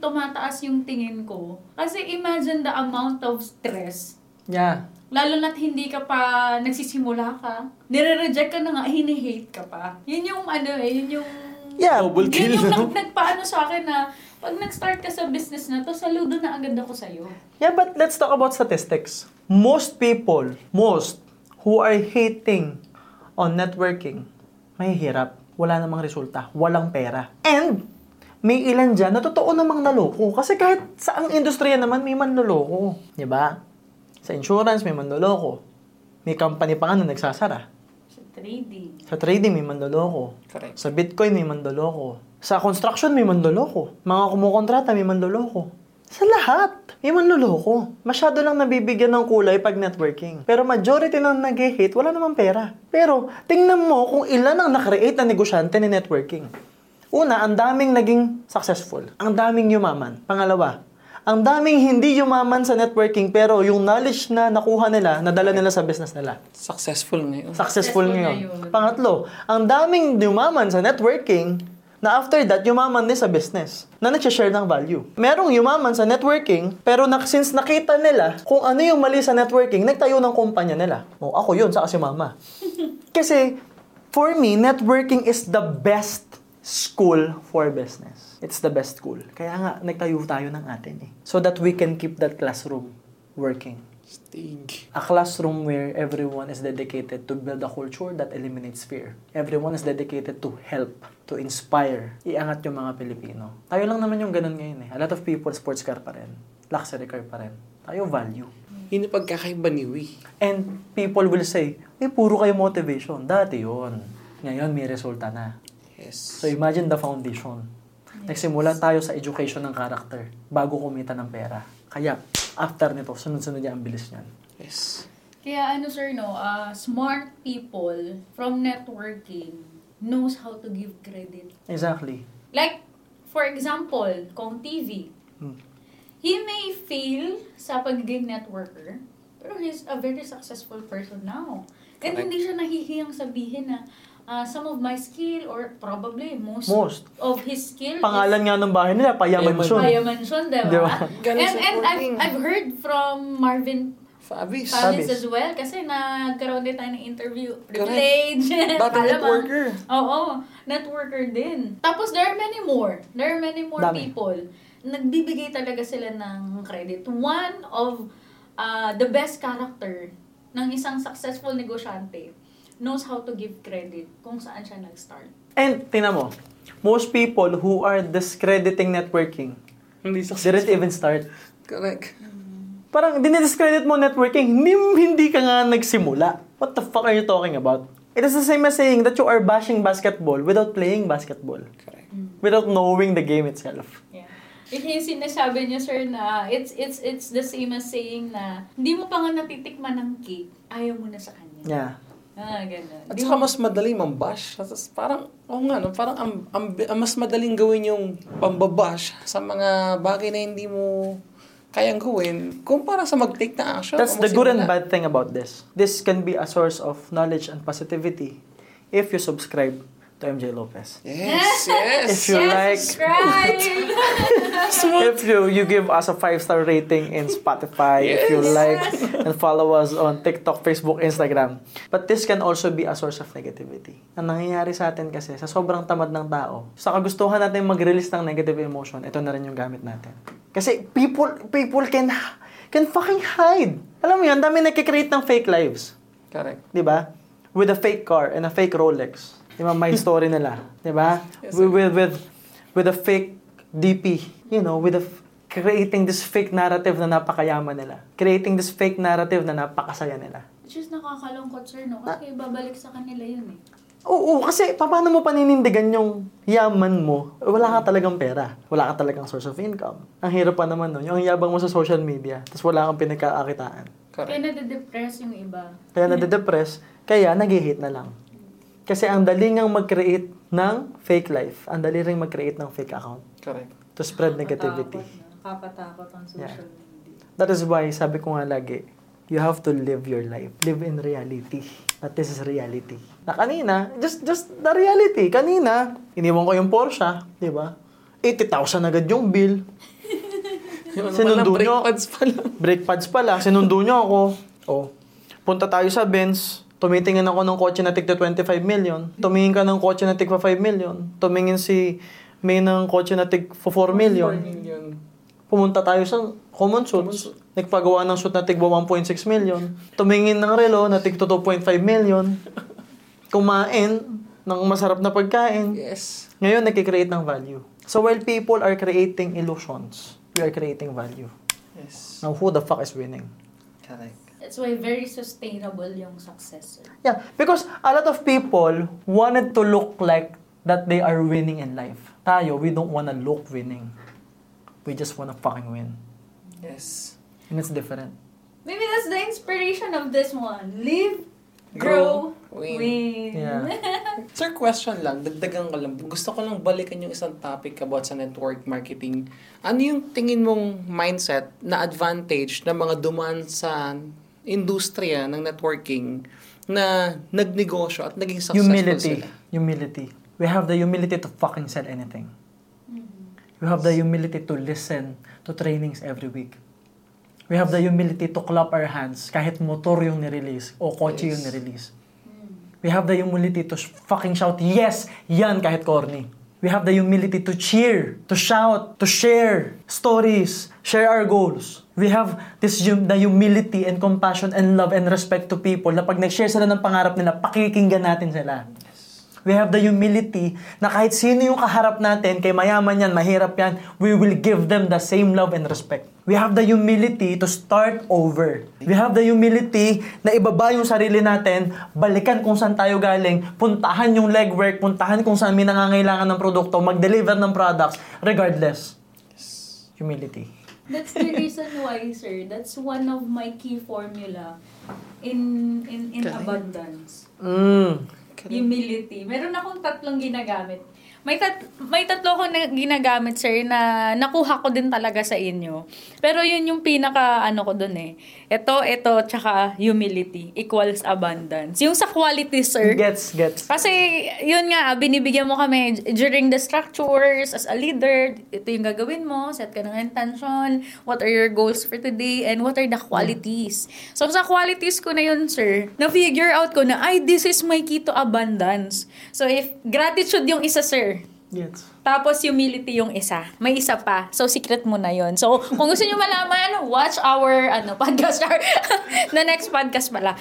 tumataas yung tingin ko. Kasi imagine the amount of stress Yeah. Lalo na't hindi ka pa nagsisimula ka. Nire-reject ka na nga, hini-hate ka pa. Yun yung ano eh, yun yung... Yeah, Double Yun kill, yung no? nag, nagpaano sa akin na pag nag-start ka sa business na to, saludo na agad ako sa'yo. Yeah, but let's talk about statistics. Most people, most, who are hating on networking, may hirap. Wala namang resulta. Walang pera. And, may ilan dyan na totoo namang naloko. Kasi kahit sa ang industriya naman, may manloloko. Ba? Sa insurance, may manloloko. May company pa nga na nagsasara. Sa trading. Sa trading, may manloloko. Correct. Sa Bitcoin, may mandoloko. Sa construction, may mandoloko. Mga kumukontrata, may mandoloko. Sa lahat, may manloloko. Masyado lang nabibigyan ng kulay pag networking. Pero majority ng nag-hate, wala namang pera. Pero, tingnan mo kung ilan ang nakreate na negosyante ni networking. Una, ang daming naging successful. Ang daming yumaman. Pangalawa, ang daming hindi yumaman sa networking pero yung knowledge na nakuha nila, nadala nila sa business nila Successful ngayon. successful Successful ngayon. ngayon. Pangatlo, ang daming yumaman sa networking na after that, yumaman din sa business na nagsishare ng value. Merong yumaman sa networking, pero na, since nakita nila kung ano yung mali sa networking, nagtayo ng kumpanya nila. O, ako yun, sa si mama. Kasi, for me, networking is the best school for business. It's the best school. Kaya nga, nagtayo tayo ng atin eh. So that we can keep that classroom working. Stig. A classroom where everyone is dedicated to build a culture that eliminates fear. Everyone is dedicated to help, to inspire, iangat yung mga Pilipino. Tayo lang naman yung ganun ngayon eh. A lot of people, sports car pa rin. Luxury car pa rin. Tayo value. Yun yung pagkakaiba ni Wee. And people will say, eh, puro kayo motivation. Dati yon Ngayon, may resulta na. Yes. So imagine the foundation. Nagsimula tayo sa education ng character bago kumita ng pera. Kaya, after nito, sunod-sunod yan ang bilis niyan. Yes. Kaya ano sir, no, ah, smart people from networking knows how to give credit. Exactly. Like, for example, Kong TV. Hmm. He may fail sa pagiging networker, pero he's a very successful person now. And Correct. hindi siya nahihiyang sabihin na ah, some of my skill or probably most, Most. of his skill Pangalan nga ng bahay nila, Payaman Payaman. Mansion. Payaman siya, di Di ba? ba? And, and I've. I've heard from Marvin Fabis. Fabis Fabis. as well kasi nagkaroon din tayo ng interview. Privilege. Malamang. networker. Oo, networker din. Tapos there are many more. There are many more Dami. people. Nagbibigay talaga sila ng credit. One of uh, the best character ng isang successful negosyante knows how to give credit kung saan siya nag-start. And, tingnan mo, most people who are discrediting networking Hindi didn't even start. Correct. Parang dinidiscredit mo networking, hindi, hindi ka nga nagsimula. What the fuck are you talking about? It is the same as saying that you are bashing basketball without playing basketball. Correct. Without knowing the game itself. Yeah. Yun yung sinasabi niyo, sir, na it's, it's, it's the same as saying na hindi mo pa nga natitikman ng cake, ayaw mo na sa kanya. Yeah. Ah, ganun. At Di saka mas madali mambash. Parang, oo nga, no, parang ang, ang, ang mas madaling gawin yung pambabash sa mga bagay na hindi mo kayang gawin kumpara sa mag-take na action. That's the good and bad thing about this. This can be a source of knowledge and positivity if you subscribe to MJ Lopez. Yes, yes. If you like- subscribe! if you you give us a five star rating in Spotify, if you Yes. like and follow us on TikTok, Facebook, Instagram. But this can also be a source of negativity. Ang nangyayari sa atin kasi sa sobrang tamad ng tao, sa kagustuhan natin mag-release ng negative emotion, ito na rin yung gamit natin. Kasi people people can can fucking hide. Alam mo yan, dami nagkikreate ng fake lives. Correct. Di ba? With a fake car and a fake Rolex. Di ba? My story nila. Di ba? Yes, with, with, with, with a fake DP. You know, with a f- creating this fake narrative na napakayaman nila. Creating this fake narrative na napakasaya nila. Which is nakakalungkot, sir, no? Kasi babalik sa kanila yun eh. Oo, kasi paano mo paninindigan yung yaman mo? Wala ka talagang pera. Wala ka talagang source of income. Ang hirap pa naman nun. Yung yabang mo sa social media, tapos wala kang pinagkaakitaan. Correct. Kaya nade-depress yung iba. Kaya nade-depress, kaya nag-hate na lang. Kasi ang dali ngang mag-create ng fake life. Ang dali ring mag-create ng fake account Correct. to spread negativity. Nakapatakot ang social Yeah. media. That is why, sabi ko nga lagi, you have to live your life. Live in reality. That this is reality. Na kanina, just just the reality. Kanina, iniwan ko yung Porsche, di ba? 80,000 agad yung bill. Yung ano Sinundo pala, brake nyo. pads pa lang. Brake pads pala, sinundo nyo ako. Oh. Punta tayo sa Benz. Tumitingin ako ng kotse na tigta 25 million. Tumingin ka ng kotse na tigpa 5 million. Tumingin si May ng kotse na tig 4 million. Million. Pumunta tayo sa common suits. Nagpagawa ng suit na tigba 1.6 million. Tumingin ng relo na tigto 2.5 million. Kumain ng masarap na pagkain. Yes. Ngayon, nagkikreate ng value. So while people are creating illusions, we are creating value. Yes. Now, who the fuck is winning? Correct. That's why very sustainable yung success, sir. Yeah, because a lot of people wanted to look like that they are winning in life. Tayo, we don't wanna look winning. We just wanna fucking win. Yes. And it's different. Maybe that's the inspiration of this one. Live, grow, Grow, win. win. Yeah. Sir, question lang. Dagdagan ko lang. Gusto ko lang balikan yung isang topic about sa network marketing. Ano yung tingin mong mindset na advantage ng mga dumaan sa industriya ng networking na nagnegosyo at naging successful humility. sila? Humility. We have the humility to fucking sell anything. We have the humility to listen to trainings every week. We have the humility to clap our hands kahit motor yung nirelease o kotse yung Yes. nirelease. We have the humility to fucking shout, yes, yan kahit corny. We have the humility to cheer, to shout, to share stories, share our goals. We have this hum- the humility and compassion and love and respect to people na pag nag-share sila ng pangarap nila, pakikinggan natin sila. We have the humility na kahit sino yung kaharap natin, kay mayaman yan, mahirap yan, we will give them the same love and respect. We have the humility to start over. We have the humility na ibaba yung sarili natin, balikan kung saan tayo galing, puntahan yung legwork, puntahan kung saan may nangangailangan ng produkto, mag-deliver ng products, regardless. Humility. That's the reason why, sir. That's one of my key formula in in in Galing. abundance. Mm. Humility. Meron akong tatlong ginagamit. May, tat may tatlo ko na ginagamit, sir, na nakuha ko din talaga sa inyo. Pero yun yung pinaka, ano ko dun eh. Ito, ito, tsaka humility equals abundance. Yung sa quality, sir. Gets, gets. Kasi, yun nga, binibigyan mo kami during the structures, as a leader, ito yung gagawin mo, set ka ng intention, what are your goals for today, and what are the qualities. So, sa qualities ko na yun, sir, na-figure out ko na, ay, this is my key to abundance. So, if gratitude yung isa, sir, Gets. tapos humility yung isa. May isa pa. So, secret mo na yon So, kung gusto nyo malaman, watch our ano, podcast. Our, the next podcast pala.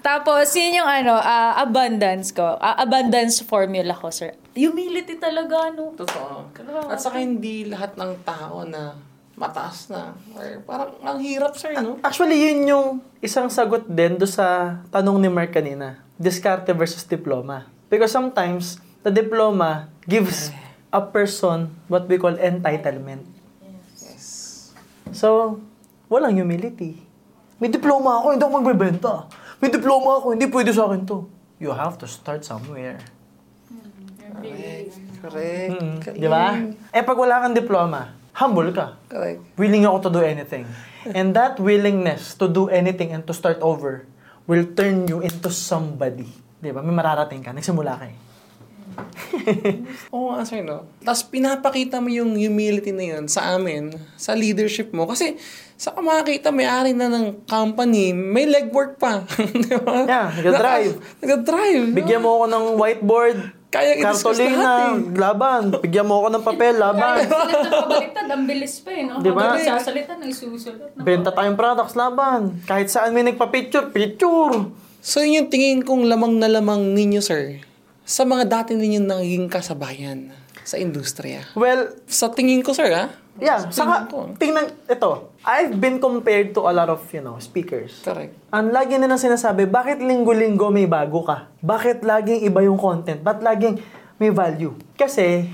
Tapos, yun yung ano, ah, abundance ko. Ah, abundance formula ko, sir. Humility talaga, no? Totoo. At saka hindi lahat ng tao na mataas na. Or parang ang hirap, sir, no? Actually, yun yung isang sagot din do sa tanong ni Mark kanina. Diskarte versus diploma. Because sometimes, the diploma gives a person what we call entitlement. Yes. So, walang humility. May diploma ako, hindi ako magbebenta. May diploma ako, hindi pwede sa akin to. You have to start somewhere. Correct. Correct. Mm, di ba? Eh, pag wala kang diploma, humble ka. Correct. Willing ako to do anything. And that willingness to do anything and to start over will turn you into somebody. Di ba? May mararating ka. Nagsimula ka eh. Oo nga, sir, no? Tapos pinapakita mo yung humility na yun sa amin, sa leadership mo. Kasi sa makakita, may-ari na ng company, may legwork pa. Di ba? Yeah, nag-drive. Nag-drive. no? Bigyan mo ako ng whiteboard, Kaya i-discuss lahat kartolina, eh. laban. Bigyan mo ako ng papel, laban. Sila nakabaliktad, ang bilis pa eh, no? Di ba? Nagsasalita, nagsusulat. no? Benta tayong products, laban. Kahit saan may nagpa-picture, picture. So yun yung tingin kong lamang na lamang ninyo, sir, sa mga dati ninyo naging kasabayan sa industriya. Well, Sa tingin ko, sir, ha? yeah. Sa Saka, tingin ko. tingnan, ito. I've been compared to a lot of, you know, speakers. Correct. Ang lagi nilang sinasabi, bakit linggo-linggo may bago ka? Bakit laging iba yung content? Ba't laging may value? Kasi,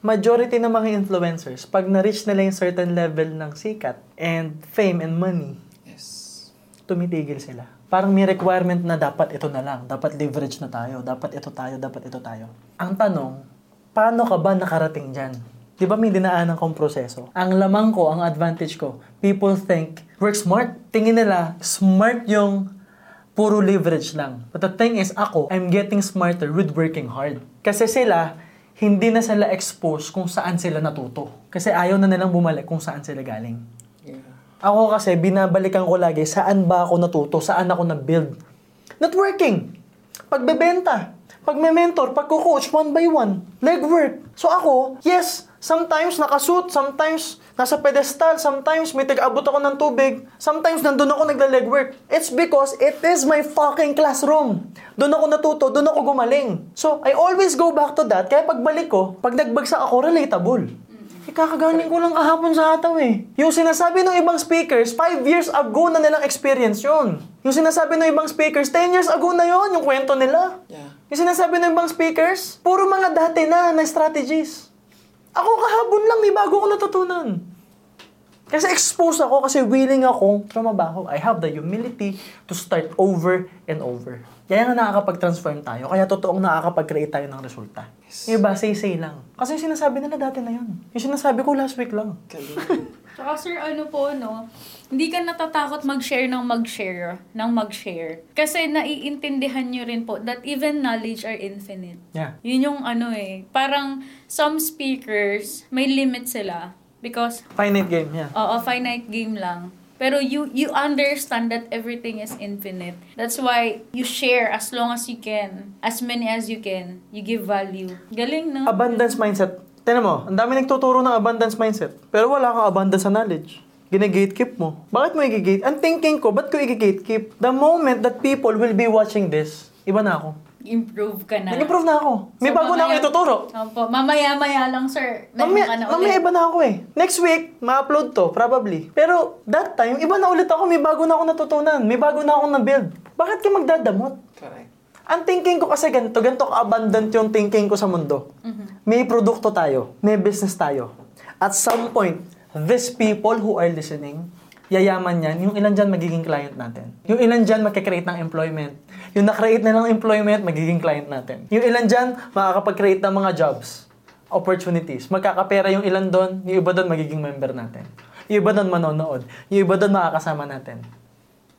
majority ng mga influencers, pag na-reach nila yung certain level ng sikat and fame and money, Yes. tumitigil sila. Parang may requirement na dapat ito na lang, dapat leverage na tayo, dapat ito tayo, dapat ito tayo. Ang tanong, paano ka ba nakarating dyan? Di ba may dinaanan kong proseso? Ang lamang ko, ang advantage ko, people think, work smart. Tingin nila, smart yung puro leverage lang. But the thing is, ako, I'm getting smarter with working hard. Kasi sila, hindi na sila exposed kung saan sila natuto. Kasi ayaw na nilang bumalik kung saan sila galing. Ako kasi, binabalikan ko lagi, saan ba ako natuto, saan ako nag-build. Networking. Pagbebenta. Pagme-mentor, pagko-coach, one by one. Legwork. So ako, yes, sometimes nakasuit, sometimes nasa pedestal, sometimes may tag-abot ako ng tubig, sometimes nandun ako nagla-legwork. It's because it is my fucking classroom. Doon ako natuto, doon ako gumaling. So, I always go back to that, kaya pagbalik ko, pag nagbagsak ako, relatable. Eh, kakagaling ko lang kahapon sa hataw eh. Yung sinasabi ng ibang speakers, 5 years ago na nilang experience yun. Yung sinasabi ng ibang speakers, 10 years ago na yon yung kwento nila. Yeah. Yung sinasabi ng ibang speakers, puro mga dati na na strategies. Ako kahapon lang, may bago ko natutunan. Kasi exposed ako, kasi willing akong trumabaho. I have the humility to start over and over. Kaya nga nakakapag-transform tayo. Kaya totoong nakakapag-create tayo ng resulta. Yung iba, say-say lang. Kasi yung sinasabi nila dati na yun. Yung sinasabi ko last week lang. Tsaka sir, ano po, no? Hindi ka natatakot mag-share ng mag-share, ng mag-share. Kasi naiintindihan nyo rin po that even knowledge are infinite. Yeah. Yun yung ano eh. Parang some speakers, may limit sila. Because, Finite game, yeah. oo, finite game lang. Pero you you understand that everything is infinite. That's why you share as long as you can. As many as you can. You give value. Galing, no? Abundance mindset. Tinan mo, ang dami nagtuturo ng abundance mindset. Pero wala kang abundance sa knowledge. Gine-gatekeep mo. Bakit mo i-gate? Ang thinking ko, ba't ko i-gatekeep? The moment that people will be watching this, iba na ako. Improve ka na. Nag-improve na ako. May So, bago na ako mamaya- ituturo. Opo, mamaya-maya lang, sir. Mamaya, Nandun ka na mamaya ulit. iba na ako eh. Next week, ma-upload to, probably. Pero that time, iba na ulit ako. May bago na ako natutunan. May bago na ako na-build. Bakit ka magdadamot? Correct. Ang thinking ko kasi ganito, ganito ka-abundant yung thinking ko sa mundo. May produkto tayo, may business tayo. At some point, these people who are listening, yayaman yan, yung ilan dyan magiging client natin. Yung ilan dyan magkakreate ng employment. Yung nakreate na ng employment, magiging client natin. Yung ilan dyan, makakapag-create ng mga jobs. opportunities. Magkakapera yung ilan doon, yung iba doon magiging member natin. Yung iba doon manonood. Yung iba doon makakasama natin.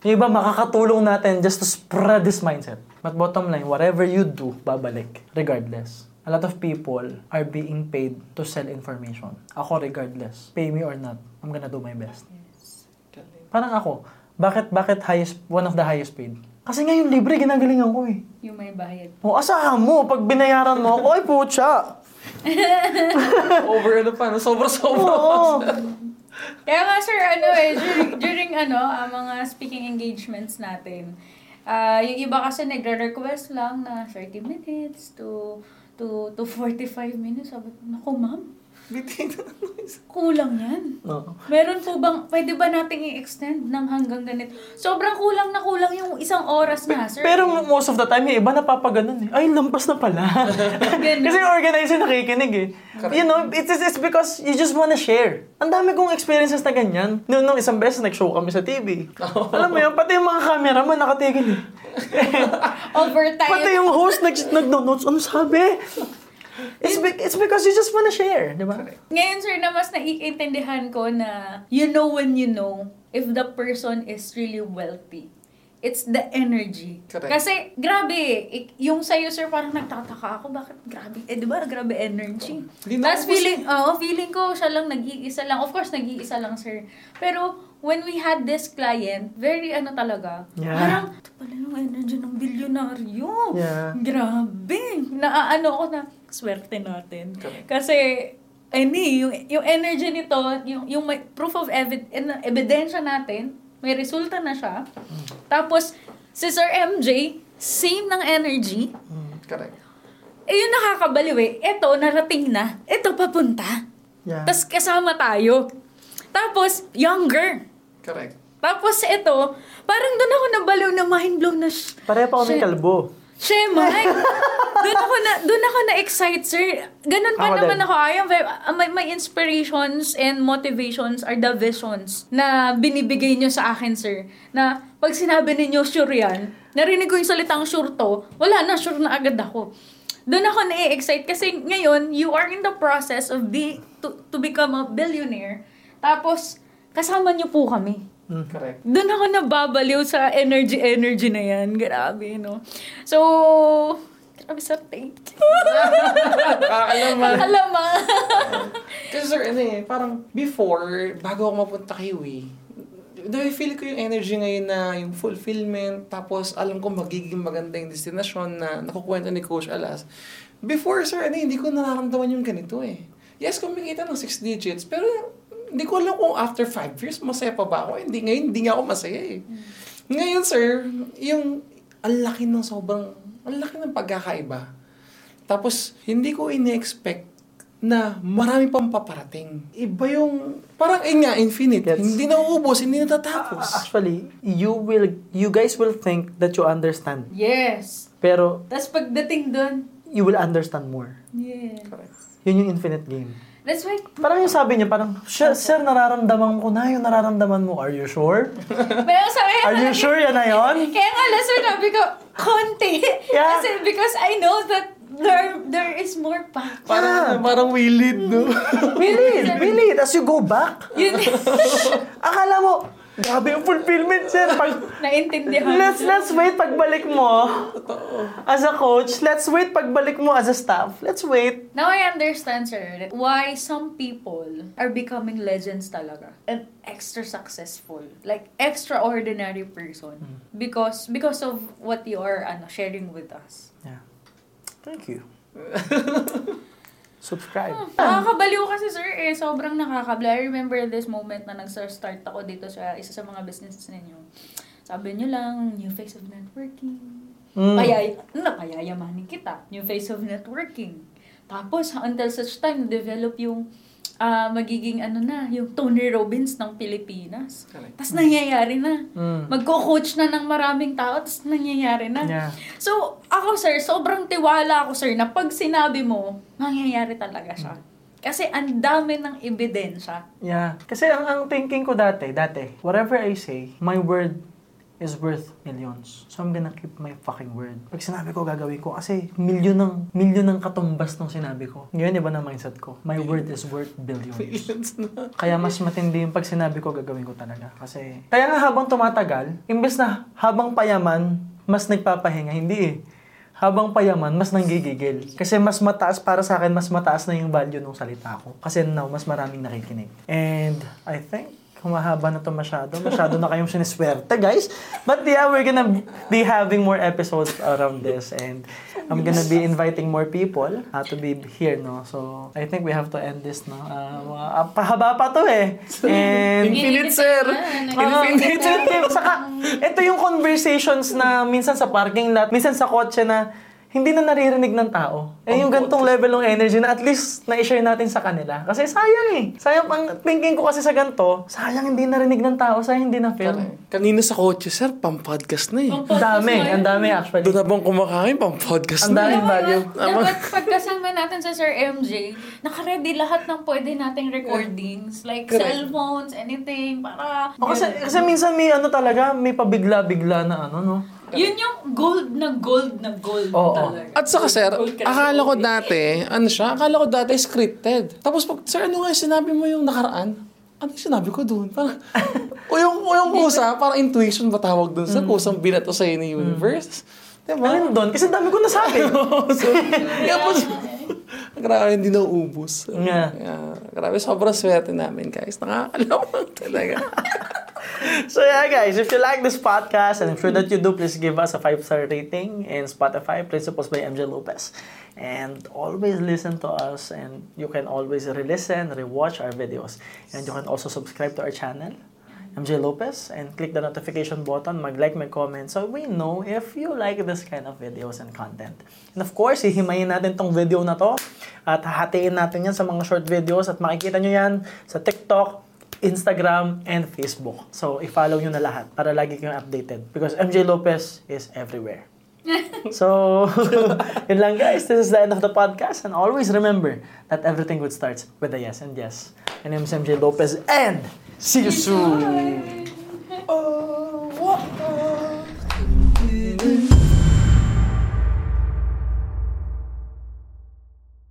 Yung iba makakatulong natin just to spread this mindset. But bottom line, whatever you do, babalik. Regardless. A lot of people are being paid to sell information. Ako regardless. Pay me or not, I'm gonna do my best. Parang ako, bakit bakit highest one of the highest paid? Kasi ngayon libre ginagalingan ko eh. Yung may bayad. O asahan mo, pag binayaran mo ako, ay putya. Over ano pa, sobra-sobra. Oo. Kaya nga sir, ano eh, during, during ano, ah, mga speaking engagements natin, ah yung iba kasi nagre-request lang na 30 minutes to to to 45 minutes. Sabi ko, naku ma'am, Bitin. kulang yan. Oo. Meron po bang, pwede ba nating i-extend ng hanggang ganito? Sobrang kulang na kulang yung isang oras na, sir. Pero most of the time, yung iba napapaganon eh. Ay, lampas na pala. Kasi yung organizer nakikinig eh. You know, it's, it's it's because you just wanna share. Ang dami kong experiences na ganyan. Noong, nung isang beses, nag-show kami sa TV. Alam mo yun, pati yung mga cameraman nakatigil eh. Overtime. Pati yung host nag, nag-notes, ano sabi? It's, be- it's because you just wanna share, di ba? Ngayon, sir, na mas naiintindihan ko na you know when you know if the person is really wealthy. It's the energy. Correct. Kasi, grabe, ik- yung sa'yo, sir, parang nagtataka ako, bakit grabe, eh, di ba, grabe energy. Hindi na Tapos ako feeling, oo, feeling ko siya lang nag-iisa lang. Of course, nag-iisa lang, sir. Pero, when we had this client, very ano talaga, Yeah. parang, ito pala yung energy ng bilyonaryo. Yeah. Grabe. Naaano ko na, swerte natin. Kasi, ano eh, yung, yung energy nito, yung, yung may proof of evid, ebidensya natin, may resulta na siya. Tapos, si Sir MJ, same ng energy. Correct. Eh, yung nakakabaliw eh. Ito, narating na. Ito, papunta. Yeah. Tapos, kasama tayo. Tapos, younger. Correct. Tapos, ito, parang doon ako nabaliw na mind blown na, sh- Pareha pa kami kalbo. Siya, Mike. doon ako na doon ako na excite, sir. Ganun pa Ako naman din. ako. I am very, my, my inspirations and motivations are the visions na binibigay nyo sa akin, sir. Na pag sinabi ninyo sure yan, narinig ko yung salitang sure to, wala na, sure na agad ako. Doon ako na-excite kasi ngayon, you are in the process of be, to, to become a billionaire. Tapos, kasama nyo po kami. Correct. Doon ako nababaliw sa energy-energy na yan. Grabe, no? So, grabe sa thank you. Kakalaman. Alama. Kasi sir, ano eh, parang before, bago ako mapunta kay Wii, dahil feel ko yung energy ngayon na yung fulfillment, tapos alam ko magiging maganda yung destination na nakukwento ni Coach Alas. Before, sir, ano, eh, hindi ko nararamdaman yung ganito eh. Yes, kumikita ng 6 digits, pero hindi ko alam kung after 5 years, masaya pa ba ako. Hindi, ngayon, hindi nga ako masaya eh. Ngayon, sir, yung ang laki ng sobrang, ang laki ng pagkakaiba. Tapos, hindi ko ini-expect na marami pang paparating. Iba yung, parang eh nga, infinite. Gets- Hindi nauubos, hindi natatapos. Actually, you will, you guys will think that you understand. yes. Pero, Tapos pagdating doon, you will understand more. yeah. Correct. Yun yung infinite game. That's why, Parang yung sabi niya, parang, "Sir, sir, nararamdaman ko na yung nararamdaman mo. Are you sure? pero sa Are you sure yan na yun? Kaya nga, lesser sabi ko, konti. Yeah. Kasi because I know that there there is more pa. Parang, parang wilid, no? Really, really. As you go back, Yun, akala mo, grabe yung fulfillment, sir. Pag, naintindihan. let's, let's wait pagbalik mo as a coach. Let's wait pagbalik mo as a staff. Let's wait. Now I understand, sir, that why some people are becoming legends talaga. And extra successful. Like, extraordinary person. Hmm. Because because of what you are ano, sharing with us. Yeah. Thank you. Subscribe. Nakakabaliw kasi, sir, eh. Sobrang nakakabaliw. I remember this moment na nag-start ako dito sa isa sa mga businesses ninyo. Sabi nyo lang, new face of networking. Mm. Payay, ano, payayamanin kita. New face of networking. Tapos, until such time, develop yung ah, magiging ano na, yung Tony Robbins ng Pilipinas. Correct. Tapos nangyayari na. Mm. Magko-coach na ng maraming tao, tapos nangyayari na. Yeah. So, ako sir, sobrang tiwala ako sir na pag sinabi mo, mangyayari talaga siya. Kasi ang dami ng ebidensya. Yeah. Kasi ang, ang thinking ko dati, dati, whatever I say, my word is worth millions. So I'm gonna keep my fucking word. Pag sinabi ko, gagawin ko. Kasi milyon ng, milyon ng katumbas ng sinabi ko. Ngayon, iba na mindset ko. My word is worth billions. Kaya mas matindi yung pag sinabi ko, gagawin ko talaga. Kasi, kaya nga habang tumatagal, imbes na habang payaman, mas nagpapahinga. Hindi eh. Habang payaman, mas nanggigigil. Kasi mas mataas, para sa akin, mas mataas na yung value ng salita ko. Kasi now, mas maraming nakikinig. And I think, humahaba na to masyado. Masyado na kayong siniswerte, guys. But yeah, we're gonna be having more episodes around this. And I'm gonna be inviting more people uh, to be here, no? So, I think we have to end this, no? Uh, ah, pahaba pa to eh. And... Infinite, sir. Infinite. infinite. Saka, ito yung conversations na minsan sa parking lot, minsan sa kotse na hindi na naririnig ng tao. Eh, yung gantong level ng energy na at least na-share natin sa kanila. Kasi sayang eh. Sayang ang thinking ko kasi sa ganito, sayang hindi narinig ng tao, sayang hindi na-feel. Kanina sa kotse, sir, pang-podcast na eh. Ang dami, ang dami actually. Doon habang kumakain, pang-podcast Ang na. daming value. Dapat pagkasama natin sa Sir MJ, nakaredy lahat ng pwede nating recordings. Like cellphones, anything. Para... O, kasi, kasi minsan may ano talaga, may pabigla-bigla na ano, no? Yun yung gold na gold na gold Oo. talaga. At saka sir, Gold ka- akala ko dati, ano siya, akala ko dati scripted. Tapos pag, sir, ano nga yung sinabi mo yung nakaraan? Ano yung sinabi ko doon? Parang, o yung, o yung kusa, parang intuition ba tawag doon? Sa kusang binato sa'yo ni universe. Diba? Alin doon? Kasi dami ko nasabi. so, kaya po, grabe, hindi na ubus. Nga. Yeah, grabe, sobrang swerte namin, guys. Nakakalawang talaga. So yeah, guys, if you like this podcast, and I'm sure that you do, please give us a 5-star rating in Spotify, Principles by MJ Lopez. And always listen to us, and you can always re-listen, re-watch our videos. And you can also subscribe to our channel, MJ Lopez, and click the notification button, mag-like, mag-comment, so we know if you like this kind of videos and content. And of course, hihimayin natin tong video na to, at hahatiin natin yan sa mga short videos, at makikita nyo yan sa TikTok, Instagram, and Facebook. So, i-follow nyo na lahat para lagi kayong updated. Because MJ Lopez is everywhere. so, yun lang guys. This is the end of the podcast. And always remember that everything good starts with a yes and yes. My name is MJ Lopez and see you soon!